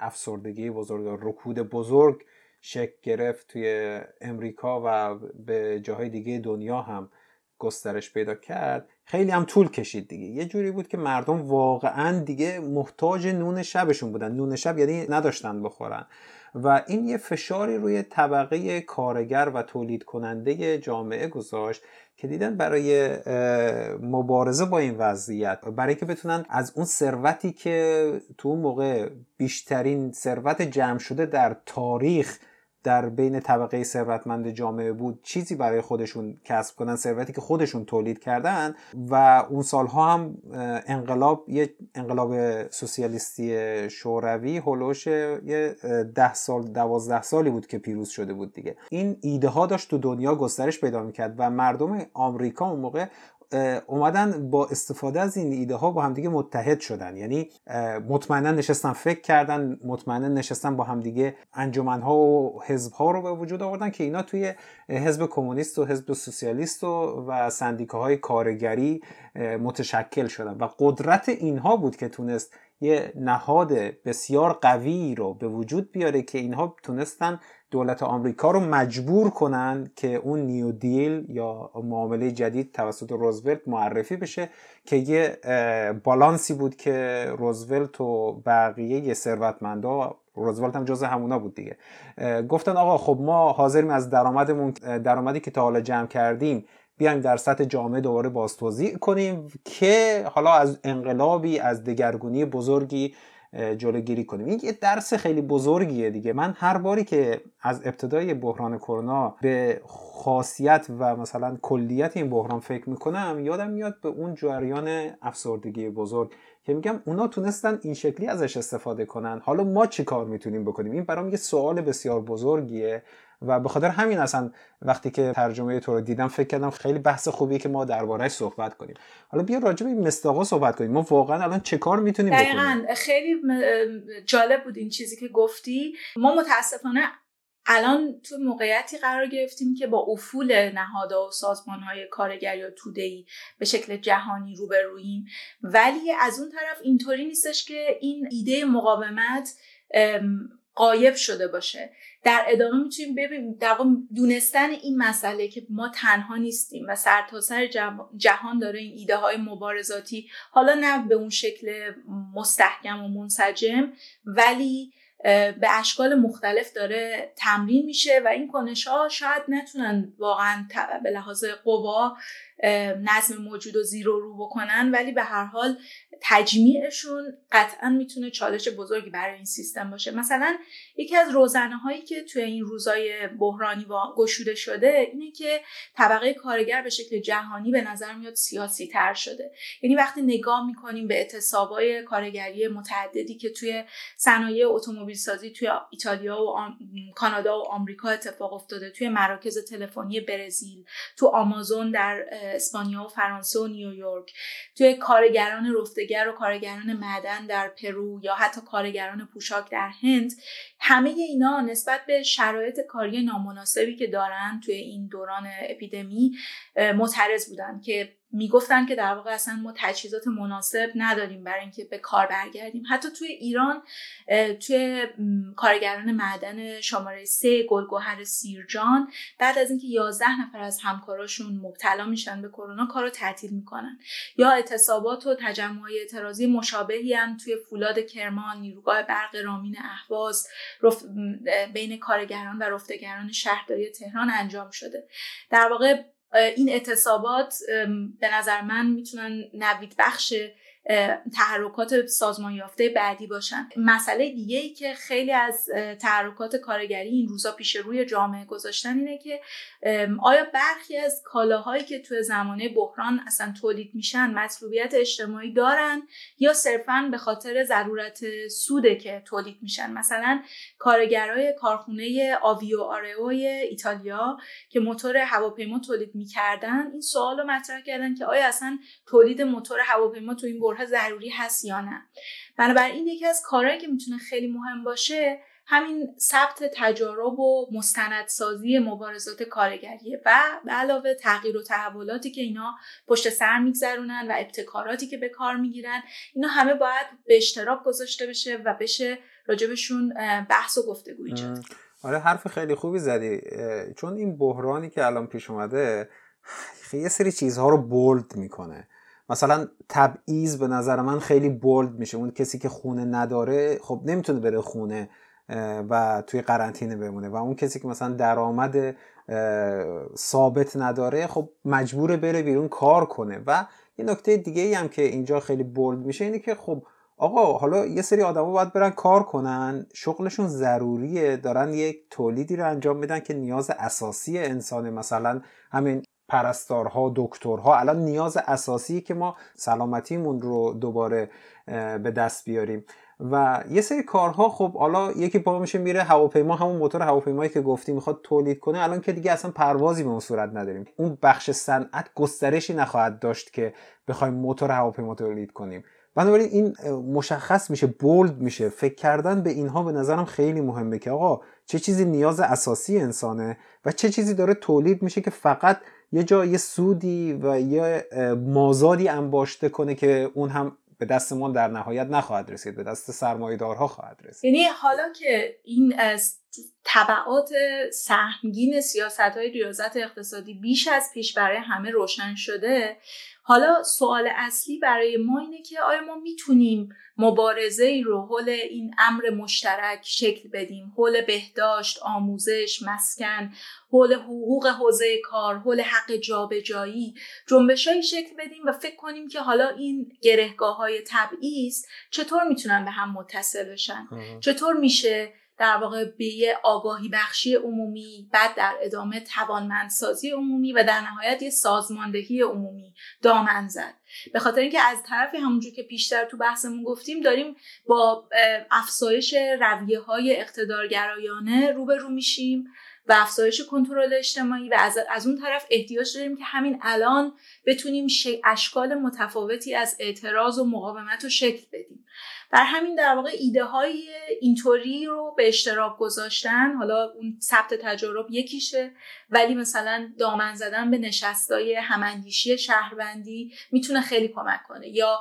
افسردگی بزرگ یا رکود بزرگ شکل گرفت توی امریکا و به جاهای دیگه دنیا هم گسترش پیدا کرد. خیلی هم طول کشید دیگه. یه جوری بود که مردم واقعا دیگه محتاج نون شبشون بودن. نون شب یعنی نداشتن بخورن. و این یه فشاری روی طبقه کارگر و تولید کننده جامعه گذاشت که دیدن برای مبارزه با این وضعیت برای که بتونن از اون ثروتی که تو اون موقع بیشترین ثروت جمع شده در تاریخ در بین طبقه ثروتمند جامعه بود چیزی برای خودشون کسب کنن ثروتی که خودشون تولید کردن و اون سالها هم انقلاب یه انقلاب سوسیالیستی شوروی هلوش یه ده سال دوازده سالی بود که پیروز شده بود دیگه. این ایده ها داشت تو دنیا گسترش پیدا می‌کرد و مردم آمریکا اون موقع اومدن با استفاده از این ایده ها با همدیگه متحد شدن. یعنی مطمئنا نشستن فکر کردن مطمئنا نشستن با همدیگه انجمن ها و حزب ها رو به وجود آوردن که اینا توی حزب کمونیست و حزب سوسیالیست و, و سندیکاهای کارگری متشکل شدن. و قدرت اینها بود که تونست یه نهاد بسیار قوی رو به وجود بیاره که اینها تونستن دولت آمریکا رو مجبور کنن که اون نیو دیل یا معامله جدید توسط روزولت معرفی بشه که یه بالانسی بود که روزولت و بقیه ثروتمندا روزولت هم جز همونا بود دیگه گفتن آقا خب ما حاضریم از درآمدمون درآمدی که تا حالا جمع کردیم بیایم در سطح جامعه دوباره باز توضیح کنیم که حالا از انقلابی از دگرگونی بزرگی جلوگیری کنیم. این یه درس خیلی بزرگیه دیگه. من هر باری که از ابتدای بحران کرونا به خاصیت و مثلا کلیت این بحران فکر می‌کنم یادم میاد به اون جریان افسردگی بزرگ که میگم اونا تونستن این شکلی ازش استفاده کنن. حالا ما چی کار می‌تونیم بکنیم؟ این برام یه سوال بسیار بزرگیه. و به خاطر همین اصلا وقتی که ترجمه تو رو دیدم فکر کردم خیلی بحث خوبیه که ما دربارهش صحبت کنیم. حالا بیا راجع به مستاقا صحبت کنیم. ما واقعا الان چه کار می‌تونیم بکنیم؟ خیلی جالب بود این چیزی که گفتی. ما متاسفانه الان تو موقعیتی قرار گرفتیم که با افول نهادها و سازمانهای کارگری و تودهی به شکل جهانی روبروییم. ولی از اون طرف اینطوری نیستش که این ایده مقاومت قایب شده باشه. در ادامه می‌تونیم ببینیم در دونستن این مسئله که ما تنها نیستیم و سرتاسر سر جهان داره این ایده های مبارزاتی حالا نه به اون شکل مستحکم و منسجم ولی به اشکال مختلف داره تمرین میشه و این کنش ها شاید نتونن واقعا به لحاظ قوا نظم موجود و زیر و رو بکنن ولی به هر حال تجمیعشون قطعا می‌تونه چالش بزرگی برای این سیستم باشه. مثلا یکی از روزنه هایی که توی این روزای بحرانی گشوده شده اینه که طبقه کارگر به شکل جهانی به نظر میاد سیاسی تر شده. یعنی وقتی نگاه می‌کنیم به اعتصابای کارگری متعددی که توی صنایع اتومبیل سازی توی ایتالیا و کانادا و آمریکا اتفاق افتاده توی مراکز تلفنی برزیل تو آمازون در اسپانیا و فرانسه و نیویورک توی کارگران رفتگر و کارگران معدن در پرو یا حتی کارگران پوشاک در هند همه اینا نسبت به شرایط کاری نامناسبی که دارن توی این دوران اپیدمی معترض بودن که می‌گفتن که در واقع اصلا ما تجهیزات مناسب نداریم برای اینکه به کار برگردیم. حتی توی ایران توی کارگران معدن شماره سه گلگوهر سیرجان بعد از اینکه 11 نفر از همکاراشون مبتلا میشن به کرونا کارو تعطیل می‌کنن. یا اعتصابات و تجمع اعتراضی مشابهی هم توی فولاد کرمان نیروگاه برق رامین اهواز بین کارگران و رفتگران شهرداری تهران انجام شده. در واقع این اعتصابات به نظر من می‌تونن نوید بخش تحرکات سازمان یافته بعدی باشن. مسئله دیگه ای که خیلی از تحرکات کارگری این روزا پیش روی جامعه گذاشتن اینه که آیا برخی از کالاهایی که تو زمانه بحران اصلا تولید میشن مطلوبیت اجتماعی دارن یا صرفا به خاطر ضرورت سوده که تولید میشن؟ مثلا کارگرای کارخونه آویو آرئوی ایتالیا که موتور هواپیما تولید می‌کردن این سوال رو مطرح کردن که آیا اصلا تولید موتور هواپیما تو این بره ضروری هست یا نه. بنابراین یکی از کارهایی که می‌تونه خیلی مهم باشه همین ثبت تجارب و مستندسازی مبارزات کارگریه و به علاوه تغییر و تحولاتی که اینا پشت سر میگذرونن و ابتکاراتی که به کار می‌گیرن اینا همه باید به اشتراک گذاشته بشه و بشه راجبشون بحث و گفتگو ایجاد. آره حرف خیلی خوبی زدی. چون این بحرانی که الان پیش اومده یه سری چیزها رو بولد می‌کنه. مثلا تبعیض به نظر من خیلی بولد میشه. اون کسی که خونه نداره خب نمی‌تونه بره خونه و توی قرنطینه بمونه. و اون کسی که مثلا درآمد ثابت نداره خب مجبور بره بیرون کار کنه. و یه نکته دیگه ای هم که اینجا خیلی بولد میشه اینه که خب آقا حالا یه سری آدما باید برن کار کنن. شغلشون ضروریه. دارن یک تولیدی رو انجام میدن که نیاز اساسی انسانه. مثلا همین پرستارها دکترها. الان نیاز اساسی که ما سلامتیمون رو دوباره به دست بیاریم. و یه سری کارها خب حالا یکی پا میشه میره هواپیما همون موتور هواپیمایی که گفتی می‌خواد تولید کنه. الان که دیگه اصلا پروازی به اون صورت نداریم. اون بخش صنعت گسترشی نخواهد داشت که بخوایم موتور هواپیما تولید کنیم. بنابراین این مشخص میشه بولد میشه. فکر کردن به اینها به نظرم خیلی مهمه که آقا چه چیزی نیاز اساسی انسانه و چه چیزی داره تولید میشه که فقط یه جا یه سودی و یه مازادی انباشته کنه که اون هم به دست ما در نهایت نخواهد رسید به دست سرمایه‌دارها خواهد رسید. یعنی حالا که این طبعات سهمگین سیاست های ریاضت اقتصادی بیش از پیش برای همه روشن شده. حالا سوال اصلی برای ما اینه که آیا ما می‌تونیم مبارزه ای رو حول این امر مشترک شکل بدیم؟ حول بهداشت آموزش مسکن حول حقوق حوزه کار حول حق جابجایی جنبشایی شکل بدیم و فکر کنیم که حالا این گرهگاه های تبعیض چطور می‌تونن به هم متصل بشن؟ چطور میشه در واقع به یه آگاهی بخشی عمومی بعد در ادامه توانمندسازی عمومی و در نهایت یه سازماندهی عمومی دامن زد. به خاطر اینکه از طرفی همونجور که پیشتر تو بحثمون گفتیم داریم با افزایش رویه های اقتدارگرایانه روبرو میشیم و افزایش کنترل اجتماعی و از, از اون طرف احتیاج داریم که همین الان بتونیم اشکال متفاوتی از اعتراض و مقاومت رو شکل بدیم. بر همین در واقع ایده های اینطوری رو به اشتراک گذاشتن حالا اون ثبت تجارب یکیشه. ولی مثلا دامن زدن به نشستای هماندیشی شهروندی می‌تونه خیلی کمک کنه. یا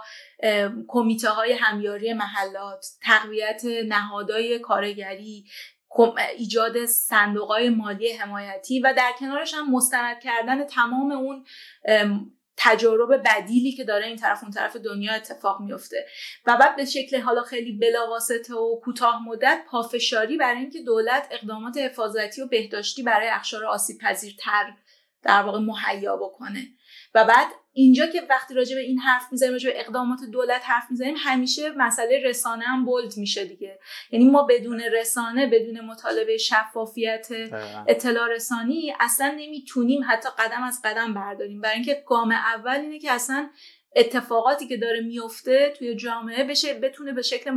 کمیته های همیاری محلات تقویت نهادهای کارگری ایجاد صندوق های مالی حمایتی و در کنارش هم مستند کردن تمام اون تجارب بدیلی که داره این طرف اون طرف دنیا اتفاق میفته. و بعد به شکل حالا خیلی بلاواسطه و کوتاه مدت پافشاری برای اینکه دولت اقدامات حفاظتی و بهداشتی برای اخشار آسیب پذیرتر در واقع مهیا بکنه. و بعد اینجا که وقتی راجع به این حرف می‌زنیم راجع به اقدامات دولت حرف می‌زنیم همیشه مسئله رسانه هم بولد میشه دیگه. یعنی ما بدون رسانه بدون مطالبه شفافیت اطلاع رسانی اصلا نمی‌تونیم حتی قدم از قدم برداریم. برای اینکه گام اول اینه که اصلا اتفاقاتی که داره میفته توی جامعه بشه بتونه به شکل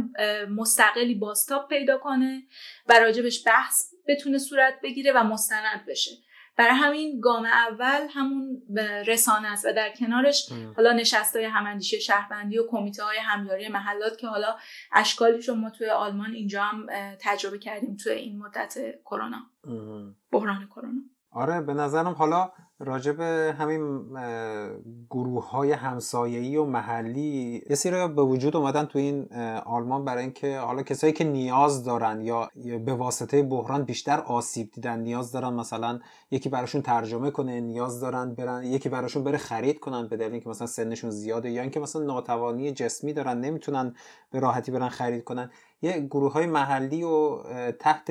مستقلی باستاب پیدا کنه و راجبش بحث بتونه صورت بگیره و مستند بشه. برای همین گام اول همون رسانه است و در کنارش حالا نشست های هماندیشی شهروندی و کمیته های همیاری محلات که حالا اشکالیش ما توی آلمان اینجا هم تجربه کردیم توی این مدت کرونا. بحران کرونا. آره به نظرم حالا راجب همین گروه های همسایه‌ای و محلی یه سری به وجود اومدن تو این آلمان برای اینکه حالا کسایی که نیاز دارن یا به واسطه بحران بیشتر آسیب دیدن نیاز دارن مثلا یکی براشون ترجمه کنه نیاز دارن برن یکی براشون بره خرید کنن به دلیل اینکه مثلا سنشون زیاده یا اینکه مثلا ناتوانی جسمی دارن نمی‌تونن به راحتی برن خرید کنن. یه گروه های محلی و تحت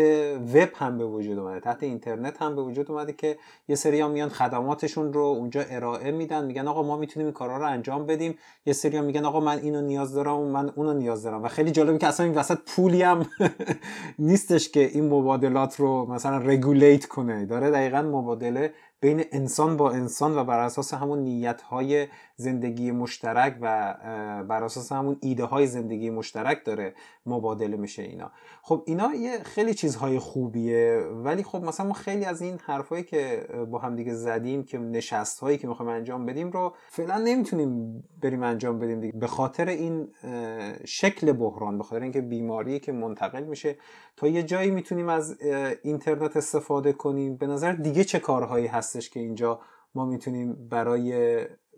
وب هم به وجود اومده تحت اینترنت هم به وجود اومده که یه سری ها میان خدماتشون رو اونجا ارائه میدن میگن آقا ما می‌تونیم این کارا رو انجام بدیم. یه سری میگن آقا من اینو نیاز دارم و من اونو نیاز دارم. و خیلی جالبه که اصلا این وسط پولی هم نیستش که این مبادلات رو مثلا رگولیت کنه. داره دقیقا مبادله بین انسان با انسان و بر اساس همون نیت های زندگی مشترک و بر اساس همون ایده های زندگی مشترک داره مبادله میشه اینا. خب اینا یه خیلی چیزهای خوبیه ولی خب مثلا ما خیلی از این حرفایی که با هم دیگه زدیم که نشست هایی که می‌خوایم انجام بدیم رو فعلا نمی‌تونیم بریم انجام بدیم دیگه. به خاطر این شکل بحران به خاطر اینکه بیماری که منتقل میشه. تا یه جایی می‌تونیم از اینترنت استفاده کنیم. به نظر دیگه چه کارهایی هستش که اینجا ما می‌تونیم برای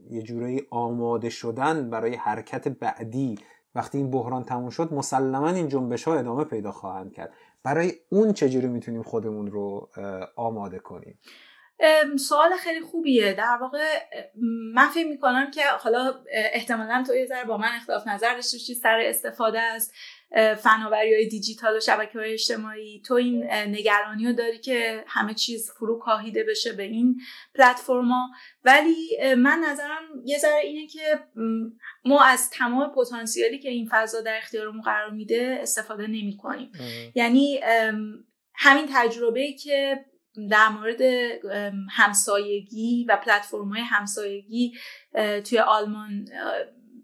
یه جورایی آماده شدن برای حرکت بعدی وقتی این بحران تموم شد مسلما این جنبش ها ادامه پیدا خواهند کرد. برای اون چجوری می‌تونیم خودمون رو آماده کنیم؟ سوال خیلی خوبیه. در واقع من فکر می‌کنم که حالا احتمالا تو یه ذره با من اختلاف نظر داشته سر استفاده از فناوری های دیجیتال و شبکه های اجتماعی. تو این نگرانی رو داری که همه چیز فرو کاهیده بشه به این پلتفرما. ولی من نظرم یه ذره اینه که ما از تمام پتانسیلی که این فضا در اختیارمون قرار میده استفاده نمی کنیم یعنی همین تجربه که در مورد همسایگی و پلتفرم های همسایگی توی آلمان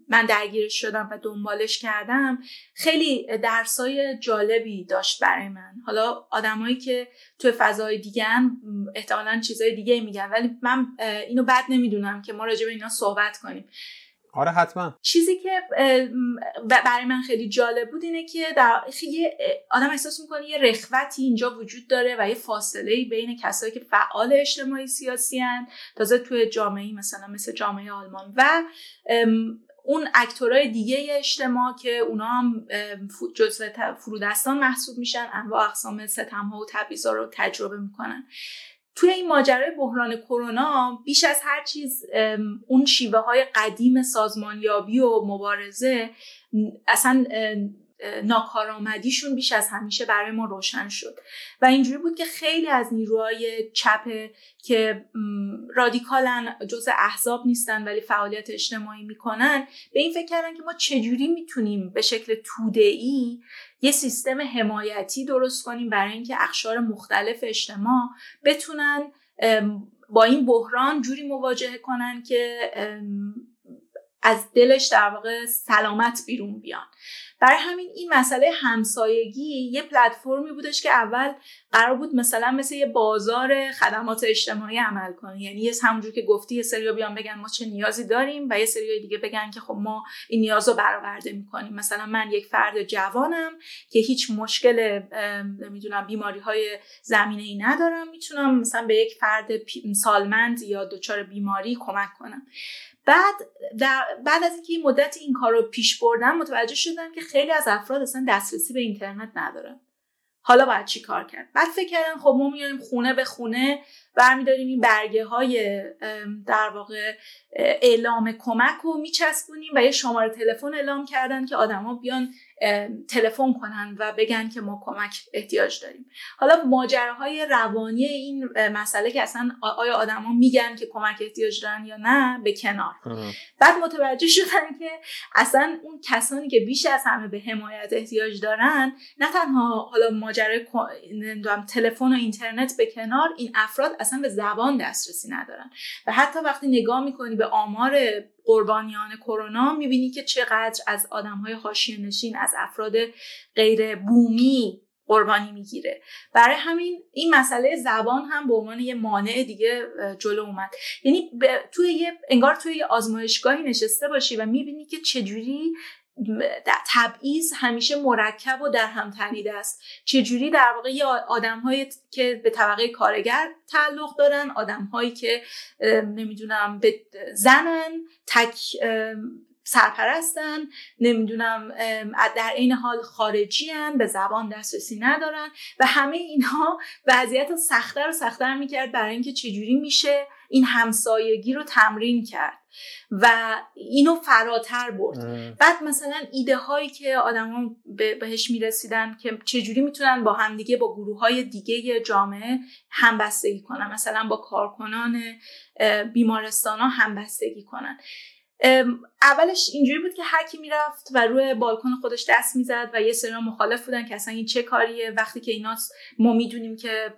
من درگیرش شدم و دنبالش کردم خیلی درسای جالبی داشت برای من. حالا آدمایی که توی فضای دیگه احتمالا چیزای دیگه میگن ولی من اینو بد نمی‌دونم که ما راجع به اینا صحبت کنیم. آره حتما. چیزی که برای من خیلی جالب بود اینه که در آدم احساس می‌کنه یه رخوتی اینجا وجود داره و یه فاصله بین کسایی که فعال اجتماعی سیاسی هن تازه توی جامعه مثلا مثل جامعه آلمان و اون اکتورای دیگه اجتماع که اونا هم جزو فرودستان محسوب میشن انواع اقسام ستم ها و تبعیضا رو تجربه می‌کنن. توی این ماجرای بحران کرونا بیش از هر چیز اون شیوه های قدیم سازمانیابی و مبارزه اصلا ناکارآمدیشون بیش از همیشه برای ما روشن شد. و اینجوری بود که خیلی از نیروهای چپ که رادیکالن جز احزاب نیستن ولی فعالیت اجتماعی می‌کنن به این فکر کردن که ما چجوری می‌تونیم به شکل توده ای یه سیستم حمایتی درست کنیم برای اینکه اخشار مختلف اجتماع بتونن با این بحران جوری مواجهه کنن که از دلش در واقع سلامت بیرون بیان. برای همین این مسئله همسایگی یه پلتفرمی بودش که اول قرار بود مثلا مثل یه بازار خدمات اجتماعی عمل کنه. یعنی یه همونجور که گفتی یه سری بیان بگن ما چه نیازی داریم و یه سری دیگه بگن که خب ما این نیاز رو برآورده می‌کنیم. مثلا من یک فرد جوانم که هیچ مشکل نمی‌دونم بیماری های زمینه ای ندارم می‌تونم مثلا به یک فرد سالمند یا دچار بیماری کمک کنم. بعد در بعد از اینکه این مدت این کار رو پیش بردم متوجه شدم که خیلی از افراد اصلا دسترسی به اینترنت ندارن. حالا باید چی کار کرد؟ بعد فکر کردم خب ما میایم خونه به خونه برمیداریم این برگه های در واقع اعلام کمک رو میچسبونیم و یه شماره تلفن اعلام کردن که آدما بیان تلفن کنن و بگن که ما کمک احتیاج داریم. حالا ماجراهای روانی این مسئله که اصلا آیا آدما میگن که کمک احتیاج دارن یا نه به کنار. بعد متوجه شدن که اصلا اون کسانی که بیش از همه به حمایت احتیاج دارن نه تنها حالا ماجرای تلفن و اینترنت به کنار این افراد اصلا به زبان دسترسی ندارن. و حتی وقتی نگاه می‌کنی به آمار قربانیان کرونا می‌بینی که چقدر از آدم های حاشیه نشین از افراد غیر بومی قربانی می‌گیره. برای همین این مسئله زبان هم به عنوان یه مانع دیگه جلو اومد. یعنی توی یه انگار توی یه آزمایشگاهی نشسته باشی و می‌بینی که چجوری تبعیض همیشه مرکب و در هم تنیده است. چجوری در واقع یه آدم که به طبقه کارگر تعلق دارن آدم هایی که نمی‌دونم به زنن تک سرپرستن نمی‌دونم در این حال خارجی هن به زبان دسترسی ندارن و همه اینها وضعیت سختتر و سختتر می‌کرد برای اینکه چجوری میشه این همسایگی رو تمرین کرد و اینو فراتر برد. بعد مثلا ایده هایی که آدما بهش می‌رسیدن که چجوری می‌تونن با همدیگه با گروه های دیگه جامعه همبستگی کنن مثلا با کارکنان بیمارستان ها همبستگی کنن. اولش اینجوری بود که هر کی می‌رفت و روی بالکن خودش دست می‌زد و یه سری مخالف بودن که اصلا این چه کاریه. وقتی که اینا ما می‌دونیم که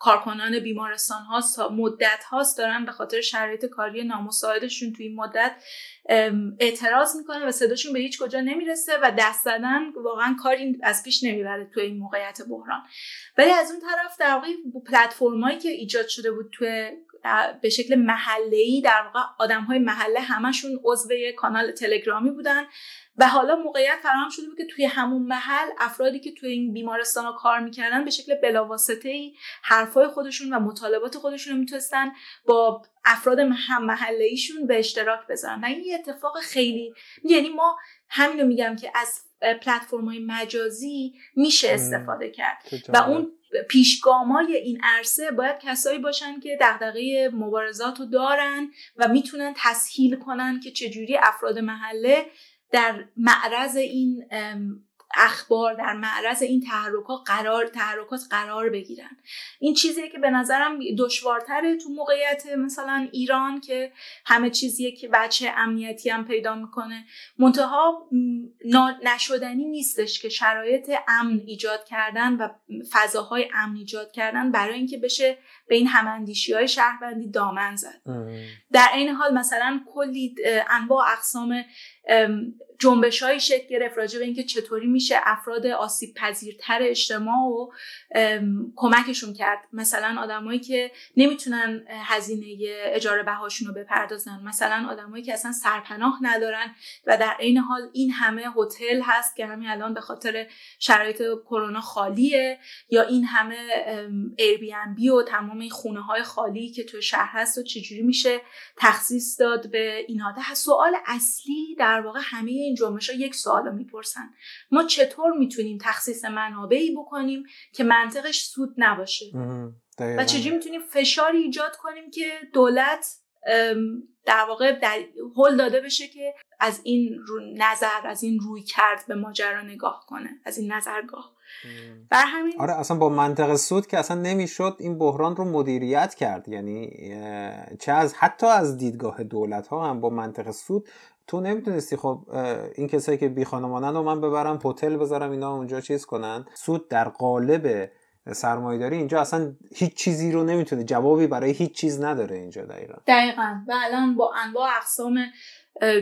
کارکنان بیمارستان هاست مدت هاست دارن به خاطر شرایط کاری نامساعدشون توی این مدت اعتراض می‌کنن و صداشون به هیچ کجا نمی‌رسه و دست زدن واقعا کاری از پیش نمی‌بره توی این موقعیت بحران. ولی از اون طرف در واقع پلتفرمایی که ایجاد شده بود توی به شکل محله در واقع آدم های محله همشون عضو کانال تلگرامی بودن. و حالا موقعیت فراهم شده بود که توی همون محل افرادی که توی این بیمارستان ها کار می‌کردن به شکل بلاواسطه ای حرفای خودشون و مطالبات خودشون رو می‌تونستن با افراد هم محله ایشون به اشتراک بذارن. و این اتفاق خیلی یعنی ما همینو میگم که از پلتفرم های مجازی میشه استفاده کرد. و اون پیشگامای این عرصه باید کسایی باشن که دغدغه مبارزات رو دارن و می‌تونن تسهیل کنن که چجوری افراد محله در معرض این اخبار در معرض این تحرکات قرار تحرکات قرار بگیرن. این چیزیه که به نظرم دشوارتره تو موقعیت مثلا ایران که همه چیزیه که بچه امنیتی هم پیدا می‌کنه. منتها نشدنی نیستش که شرایط امن ایجاد کردن و فضاهای امن ایجاد کردن برای اینکه بشه به این هماندیشی های شهروندی دامن زد. در این حال مثلا کلی انواع اقسام um, جنبش های شکل گرفت راجع به اینکه چطوری میشه افراد آسیب پذیرتر اجتماع و کمکشون کرد. مثلا آدمایی که نمی‌تونن هزینه اجاره بهاشون رو بپردازن. مثلا آدمایی که اصلا سرپناه ندارن و در عین حال این همه هتل هست که همین الان به خاطر شرایط کرونا خالیه یا این همه ایر بی ام بی و تمام این خونه های خالی که تو شهر هست و چجوری میشه تخصیص داد به اینها؟ سوال اصلی در واقع همه این جنبش ها یک سوال رو می‌پرسن. ما چطور می‌تونیم تخصیص منابعی بکنیم که منطقش سود نباشه؟ و چجوری می‌تونیم فشاری ایجاد کنیم که دولت در واقع در حل داده بشه که از این نظر از این روی کرد به ماجرا نگاه کنه از این نظرگاه. بر همین آره اصلا با منطق سود که اصلا نمی‌شد این بحران رو مدیریت کرد. یعنی چه از حتی از دیدگاه دولت ها هم با منطق سود تو نمی‌تونستی خب این کسایی که بی خانمانن رو من ببرم هتل بذارم اینا اونجا چیز کنن. سود در قالب سرمایه‌داری اینجا اصلا هیچ چیزی رو نمی‌تونه جوابی برای هیچ چیز نداره اینجا دقیقا. دقیقا. و الان با انواع اقسام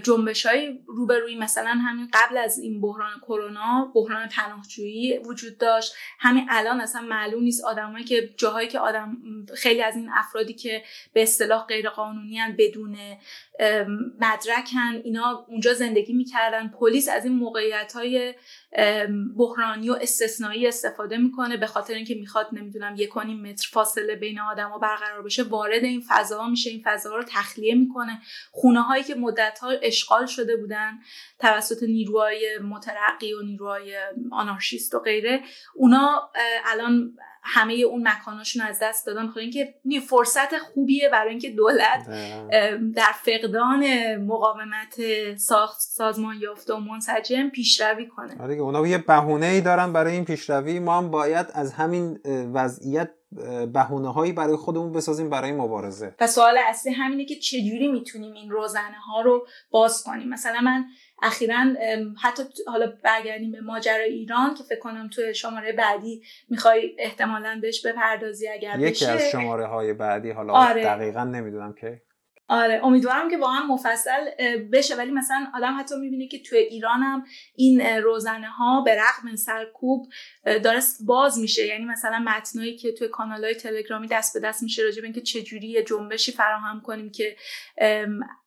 جنبش های روبروی مثلا همین قبل از این بحران کرونا بحران پناهجویی وجود داشت. همین الان اصلا معلوم نیست آدمایی که جاهایی که آدم خیلی از این افرادی که به اصطلاح غیر قانونی بدون مدرکن اینا اونجا زندگی می‌کردن. پلیس از این موقعیت های بحرانی و استثنایی استفاده می‌کنه به خاطر اینکه می‌خواد نمی‌دونم یک متر فاصله بین آدما برقرار بشه وارد این فضا میشه این فضا رو تخلیه می‌کنه. خونه هایی که مدت ها اشغال شده بودن توسط نیروهای مترقی و نیروهای آنارشیست و غیره اونا الان همه اون مکاناشون از دست دادن. بخاطر اینکه فرصت خوبیه برای اینکه دولت در فقدان مقاومت ساخت سازمان یافته و منسجم پیشروی کنه. آره اونا یه بهونه ای دارن برای این پیشروی. ما هم باید از همین وضعیت بهونه هایی برای خودمون بسازیم برای مبارزه. و سوال اصلی همینه که چجوری می‌تونیم این روزنه ها رو باز کنیم؟ مثلا من اخیرا حتی حالا برگردیم به ماجرای ایران که فکر کنم توی شماره بعدی می‌خوای احتمالا بهش بپردازی اگر یکی از شماره های بعدی حالا آره. دقیقا نمی‌دونم که آره امیدوارم که واقعا مفصل بشه. ولی مثلا آدم حتی می‌بینه که توی ایران هم این روزنه ها به رغم سرکوب داره باز میشه. یعنی مثلا متنایی که توی کانال های تلگرامی دست به دست میشه راجع به اینکه چجوری جنبشی فراهم کنیم که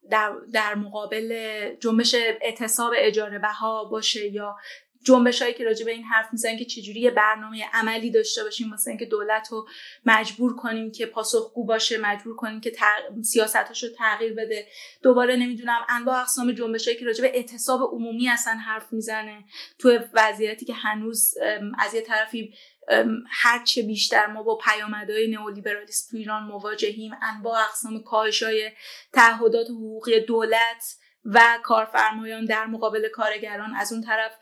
در, در مقابل جنبش اعتصاب اجاره بها باشه یا جنبش هایی که راجع به این حرف می‌زنن که چجوری برنامه عملی داشته باشیم واسه اینکه دولت رو مجبور کنیم که پاسخگو باشه مجبور کنیم که تغ... سیاستش تغییر بده. دوباره نمی‌دونم انواع اقسام جنبش هایی که راجع به اعتصاب عمومی اصلا حرف می‌زنه. تو وضعیتی که هنوز از یه طرفی هرچه بیشتر ما با پیامدهای نئولیبرالیسم تو ایران مواجهیم انواع اقسام کاهش های تعهدات حقوقی دولت و کارفرمایان در مقابل کارگران از اون طرف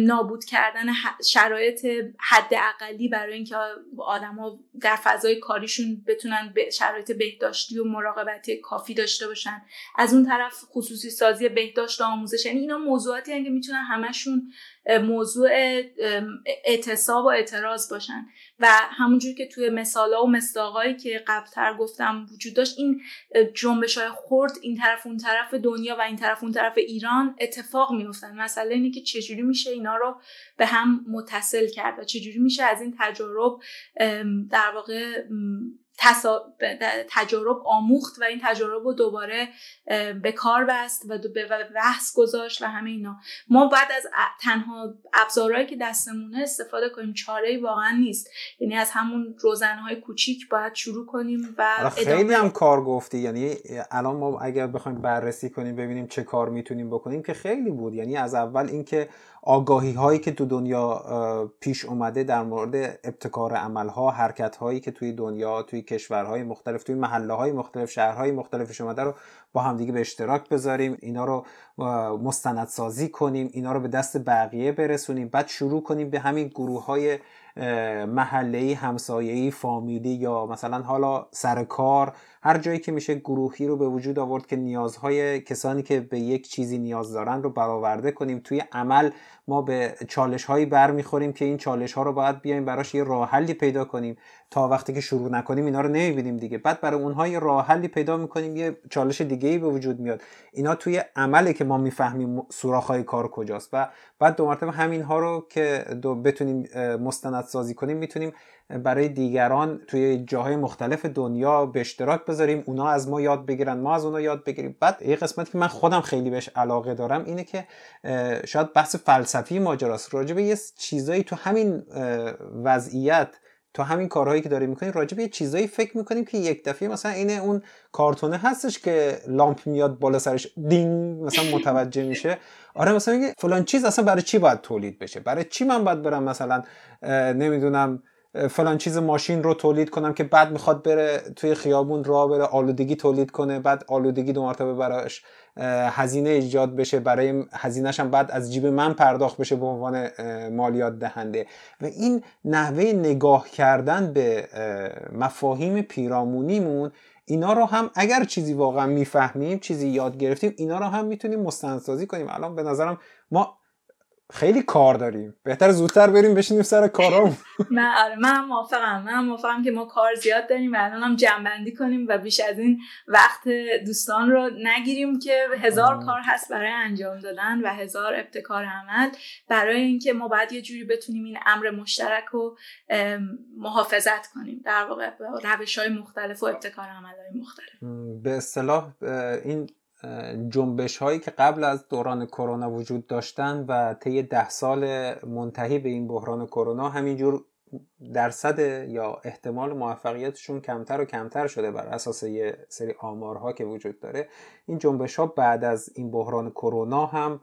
نابود کردن شرایط حد اقلی برای اینکه آدما در فضای کاریشون بتونن شرایط بهداشتی و مراقبتی کافی داشته باشن. از اون طرف خصوصی سازی بهداشت و آموزش یعنی اینا موضوعاتی که می‌تونن همشون موضوع اعتصاب و اعتراض باشن. و همونجور که توی مثالا و مصداقایی که قبلتر گفتم وجود داشت این جنبش های خورد این طرف اون طرف دنیا و این طرف اون طرف ایران اتفاق میفتن مسئله اینه که چجوری میشه اینا رو به هم متصل کرد و چجوری میشه از این تجارب در واقع تجارب آموخت و این تجارب رو دوباره به کار بست و به بحث گذاشت و همه اینا. ما بعد از تنها ابزارهایی که دستمونه استفاده کنیم چاره واقعا نیست. یعنی از همون روزنهای کوچیک باید شروع کنیم و خیلی هم کار گفتی. یعنی الان ما اگر بخوایم بررسی کنیم ببینیم چه کار می‌تونیم بکنیم که خیلی بود. یعنی از اول اینکه آگاهی هایی که تو دنیا پیش اومده در مورد ابتکار عمل ها حرکت هایی که توی دنیا توی کشورهای مختلف توی محله های مختلف شهرهای مختلفش اومده رو با همدیگه به اشتراک بذاریم اینا رو مستندسازی کنیم اینا رو به دست بقیه برسونیم بعد شروع کنیم به همین گروه های محله همسایه‌ای فامیلی یا مثلا حالا سر کار هر جایی که میشه گروهی رو به وجود آورد که نیازهای کسانی که به یک چیزی نیاز دارن رو برآورده کنیم. توی عمل ما به چالش هایی برمیخوریم که این چالش ها رو باید بیایم براش یه راه حلی پیدا کنیم. تا وقتی که شروع نکنیم اینا رو نمی‌بینیم دیگه. بعد برای اونها یه راه حلی پیدا می‌کنیم یه چالش دیگه ای به وجود میاد. اینا توی عمله که ما می‌فهمیم سوراخ های کار کجاست. و بعد دو مرتبه همین ها رو که دو بتونیم مستند سازی کنیم می‌تونیم برای دیگران توی جاهای مختلف دنیا به اشتراک بذاریم اونا از ما یاد بگیرن ما از اونا یاد بگیریم. بعد یه قسمت که من خودم خیلی بهش علاقه دارم اینه که شاید بحث فلسفی ماجراست. راجع به یه چیزایی تو همین وضعیت تو همین کارهایی که داریم می‌کنیم راجع به یه چیزایی فکر می‌کنیم که یک دفعه مثلا این اون کارتونه هستش که لامپ میاد بالا سرش دینگ مثلا متوجه میشه. آره مثلا فلان چیز اصلا برای چی باید تولید بشه؟ برای چی من باید برم مثلا نمی‌دونم فلان چیز ماشین رو تولید کنم که بعد می‌خواد بره توی خیابون راه بره آلودگی تولید کنه بعد آلودگی دو مرتبه براش هزینه ایجاد بشه برای هزینهش هم بعد از جیب من پرداخت بشه به عنوان مالیات دهنده. و این نحوه نگاه کردن به مفاهیم پیرامونیمون اینا رو هم اگر چیزی واقعا می‌فهمیم چیزی یاد گرفتیم اینا رو هم می‌تونیم مستندسازی کنیم. الان به نظرم ما خیلی کار داریم. بهتر زودتر بریم بشینیم سر کارام من آره من موافقم. من موافقم که ما کار زیاد داریم و الان هم جنبندی کنیم و بیش از این وقت دوستان رو نگیریم که هزار کار هست برای انجام دادن و هزار ابتکار عمل. برای اینکه ما باید یه جوری بتونیم این امر مشترک رو محافظت کنیم. در واقع روش های مختلف و ابتکار عمل های مختلف به اصطلاح این جنبش هایی که قبل از دوران کرونا وجود داشتن و طی ده سال منتهی به این بحران کرونا همینجور درصد یا احتمال موفقیتشون کمتر و کمتر شده بر اساس یه سری آمارها که وجود داره. این جنبش ها بعد از این بحران کرونا هم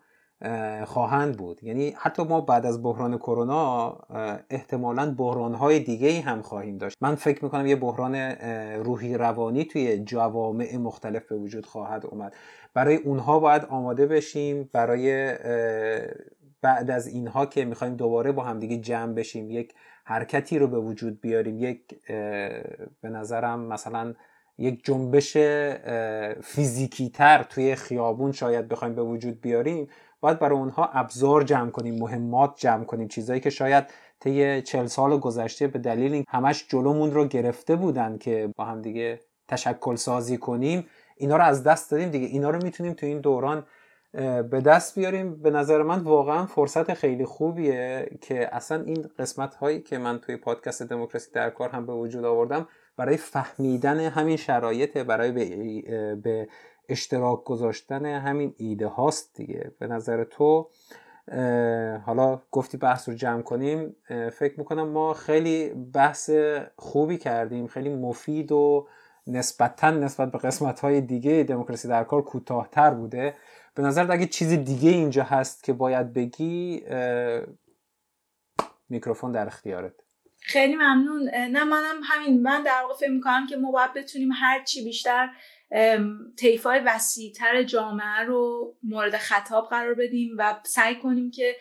خواهند بود. یعنی حتی ما بعد از بحران کرونا احتمالا بحران های دیگه هم خواهیم داشت. من فکر می‌کنم یه بحران روحی روانی توی جوامع مختلف به وجود خواهد اومد. برای اونها باید آماده بشیم برای بعد از اینها که می‌خوایم دوباره با همدیگه جمع بشیم یک حرکتی رو به وجود بیاریم یک به نظرم مثلا یک جنبش فیزیکی تر توی خیابون شاید بخوایم به وجود بیاریم. باید برای اونها ابزار جمع کنیم مهمات جمع کنیم. چیزایی که شاید طی چل سال گذشته به دلیل این همش جلومون رو گرفته بودن که با هم دیگه تشکل سازی کنیم اینا رو از دست دادیم دیگه. اینا رو می‌تونیم تو این دوران به دست بیاریم. به نظر من واقعا فرصت خیلی خوبیه که اصلا این قسمت هایی که من توی پادکست دموکراسی در کار هم به وجود آوردم برای فهمیدن همین شرایط برای به, به اشتراک گذاشتن همین ایده هاست دیگه. به نظر تو حالا گفتی بحث رو جمع کنیم فکر می‌کنم ما خیلی بحث خوبی کردیم خیلی مفید و نسبتا نسبت به قسمت های دیگه دموکراسی در کار کوتاهتر بوده. به نظر اگه چیز دیگه اینجا هست که باید بگی میکروفون در اختیارت. خیلی ممنون. نه منم همین من در واقع فکر می‌کنم که ما باید بتونیم هر چی بیشتر طیفای وسیعتر جامعه رو مورد خطاب قرار بدیم و سعی کنیم که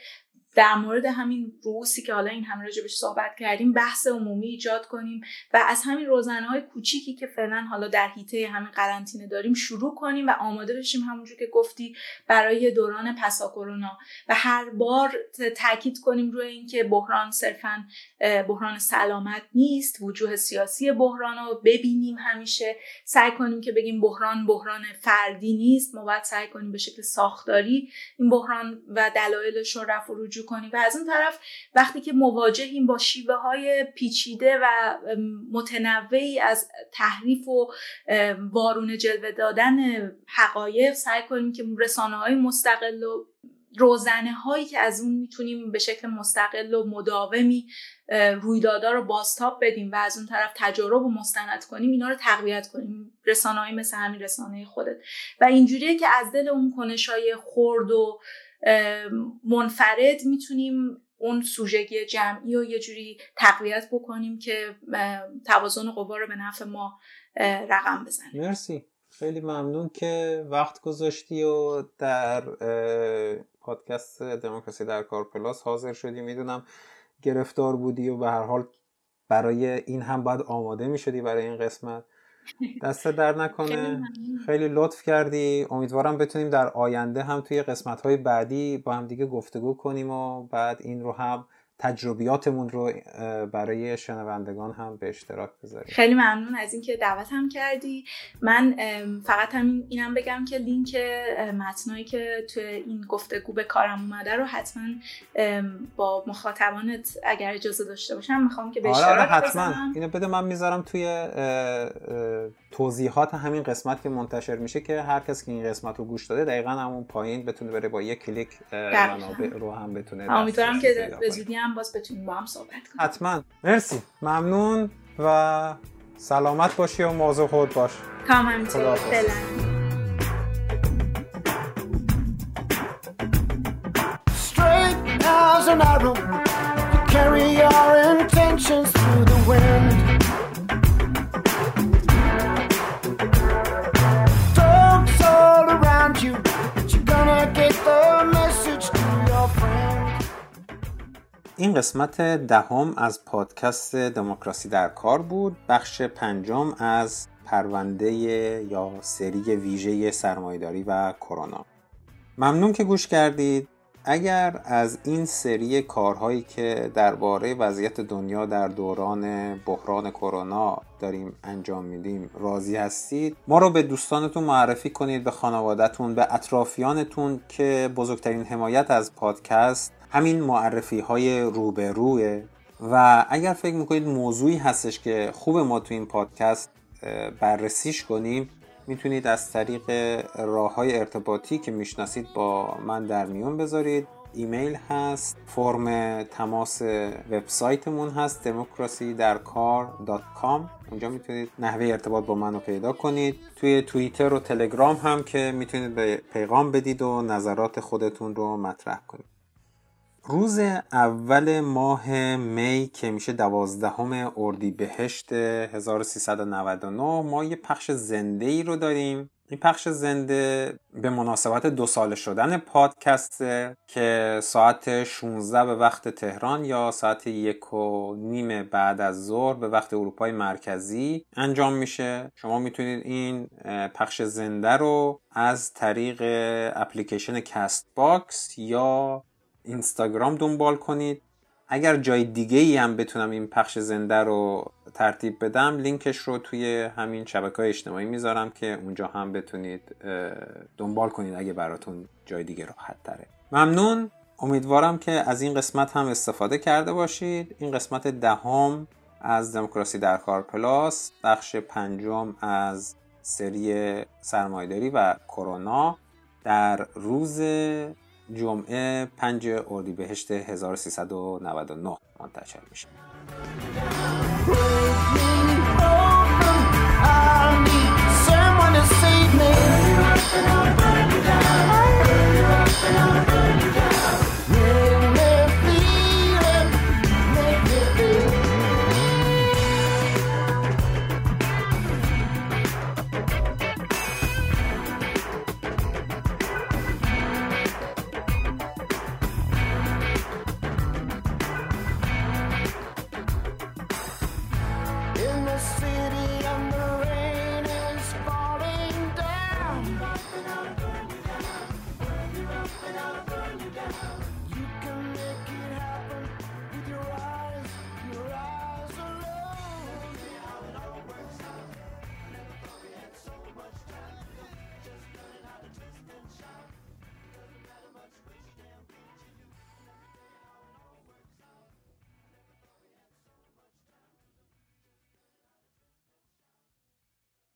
در مورد همین روسی که حالا این همه راجبش صحبت کردیم بحث عمومی ایجاد کنیم و از همین روزنه های کوچیکی که فعلا حالا در حیطه همین قرنطینه داریم شروع کنیم و آماده بشیم همونجور که گفتی برای دوران پسا کرونا. و هر بار تاکید کنیم روی اینکه بحران صرفا بحران سلامت نیست وجوه سیاسی بحران رو ببینیم همیشه. سعی کنیم که بگیم بحران بحران فردی نیست ما باید سعی کنیم به شکل ساختاری این بحران و دلایلش رو رفع و کنیم. و از اون طرف وقتی که مواجهیم با شیوه های پیچیده و متنوعی از تحریف و وارون جلوه دادن حقایق سعی کنیم که رسانه های مستقل و روزنه هایی که از اون می‌تونیم به شکل مستقل و مداومی رویدادها رو باستاب بدیم و از اون طرف تجارب رو مستند کنیم اینا رو تقویت کنیم. رسانه مثل همین رسانه خودت. و اینجوریه که از دل اون کنش های خرد و منفرد می‌تونیم اون سوژگی جمعی رو یه جوری تقویت بکنیم که توازن قوا رو به نفع ما رقم بزنیم مرسی. خیلی ممنون که وقت گذاشتی و در پادکست دموکراسی در کار پلاس حاضر شدی. می‌دونم گرفتار بودی و به هر حال برای این هم باید آماده می شدی برای این قسمت. دست در نکنه. خیلی لطف کردی. امیدوارم بتونیم در آینده هم توی قسمت های بعدی با هم دیگه گفتگو کنیم و بعد این رو هم تجربیاتمون رو برای شنوندگان هم به اشتراک بذاریم. خیلی ممنون از اینکه دعوتم کردی. من فقط هم اینم بگم که لینک متنایی که توی این گفتگو به کارم اومده رو حتما با مخاطبانت اگر اجازه داشته باشم می‌خوام که به آره، آره، اشتراک حتما. اینو بده من می‌ذارم توی توضیحات همین قسمت که منتشر میشه که هر کسی که این قسمت رو گوش داده دقیقا همون پایین بتونه بره با یک کلیک منابع رو هم بتونه امیدوارم که به زودی هم باز بتونیم با هم صحبت کنیم. حتما. مرسی. ممنون و سلامت باشی و موضوع خود باش. کام همینطور carry our intentions through the wind. این قسمت دهم از پادکست دموکراسی در کار بود. بخش پنجم از پرونده یا سری ویژه سرمایهداری و کرونا. ممنون که گوش کردید. اگر از این سری کارهایی که درباره وضعیت دنیا در دوران بحران کرونا داریم انجام میدیم راضی هستید ما رو به دوستانتون معرفی کنید به خانوادهتون به اطرافیانتون که بزرگترین حمایت از پادکست همین معرفی های روبروه. و اگر فکر می‌کنید موضوعی هستش که خوب ما تو این پادکست بررسیش کنیم می‌تونید از طریق راه های ارتباطی که می‌شناسید با من در میون بذارید. ایمیل هست فرم تماس وبسایتمون هست دموکراسی در کار اونجا می‌تونید نحوه ارتباط با من رو پیدا کنید. توی توییتر و تلگرام هم که می‌تونید به پیغام بدید و نظرات خودتون رو مطرح کنید. روز اول ماه می که میشه دوازدهم اردیبهشت 1399 ما یه پخش زنده ای رو داریم. این پخش زنده به مناسبت دو ساله شدن پادکسته که ساعت 16 به وقت تهران یا ساعت یک و نیم بعد از ظهر به وقت اروپای مرکزی انجام میشه. شما می‌تونید این پخش زنده رو از طریق اپلیکیشن Castbox یا اینستاگرام دنبال کنید. اگر جای دیگه ای هم بتونم این پخش زنده رو ترتیب بدم لینکش رو توی همین شبکه های اجتماعی می‌ذارم که اونجا هم بتونید دنبال کنید اگه براتون جای دیگه راحت تره. ممنون. امیدوارم که از این قسمت هم استفاده کرده باشید. این قسمت دهم از دموکراسی در کار plus بخش پنجم از سری سرمایداری و کرونا. در روز جمعه 5 اردیبهشت 1399 منتشر میشه.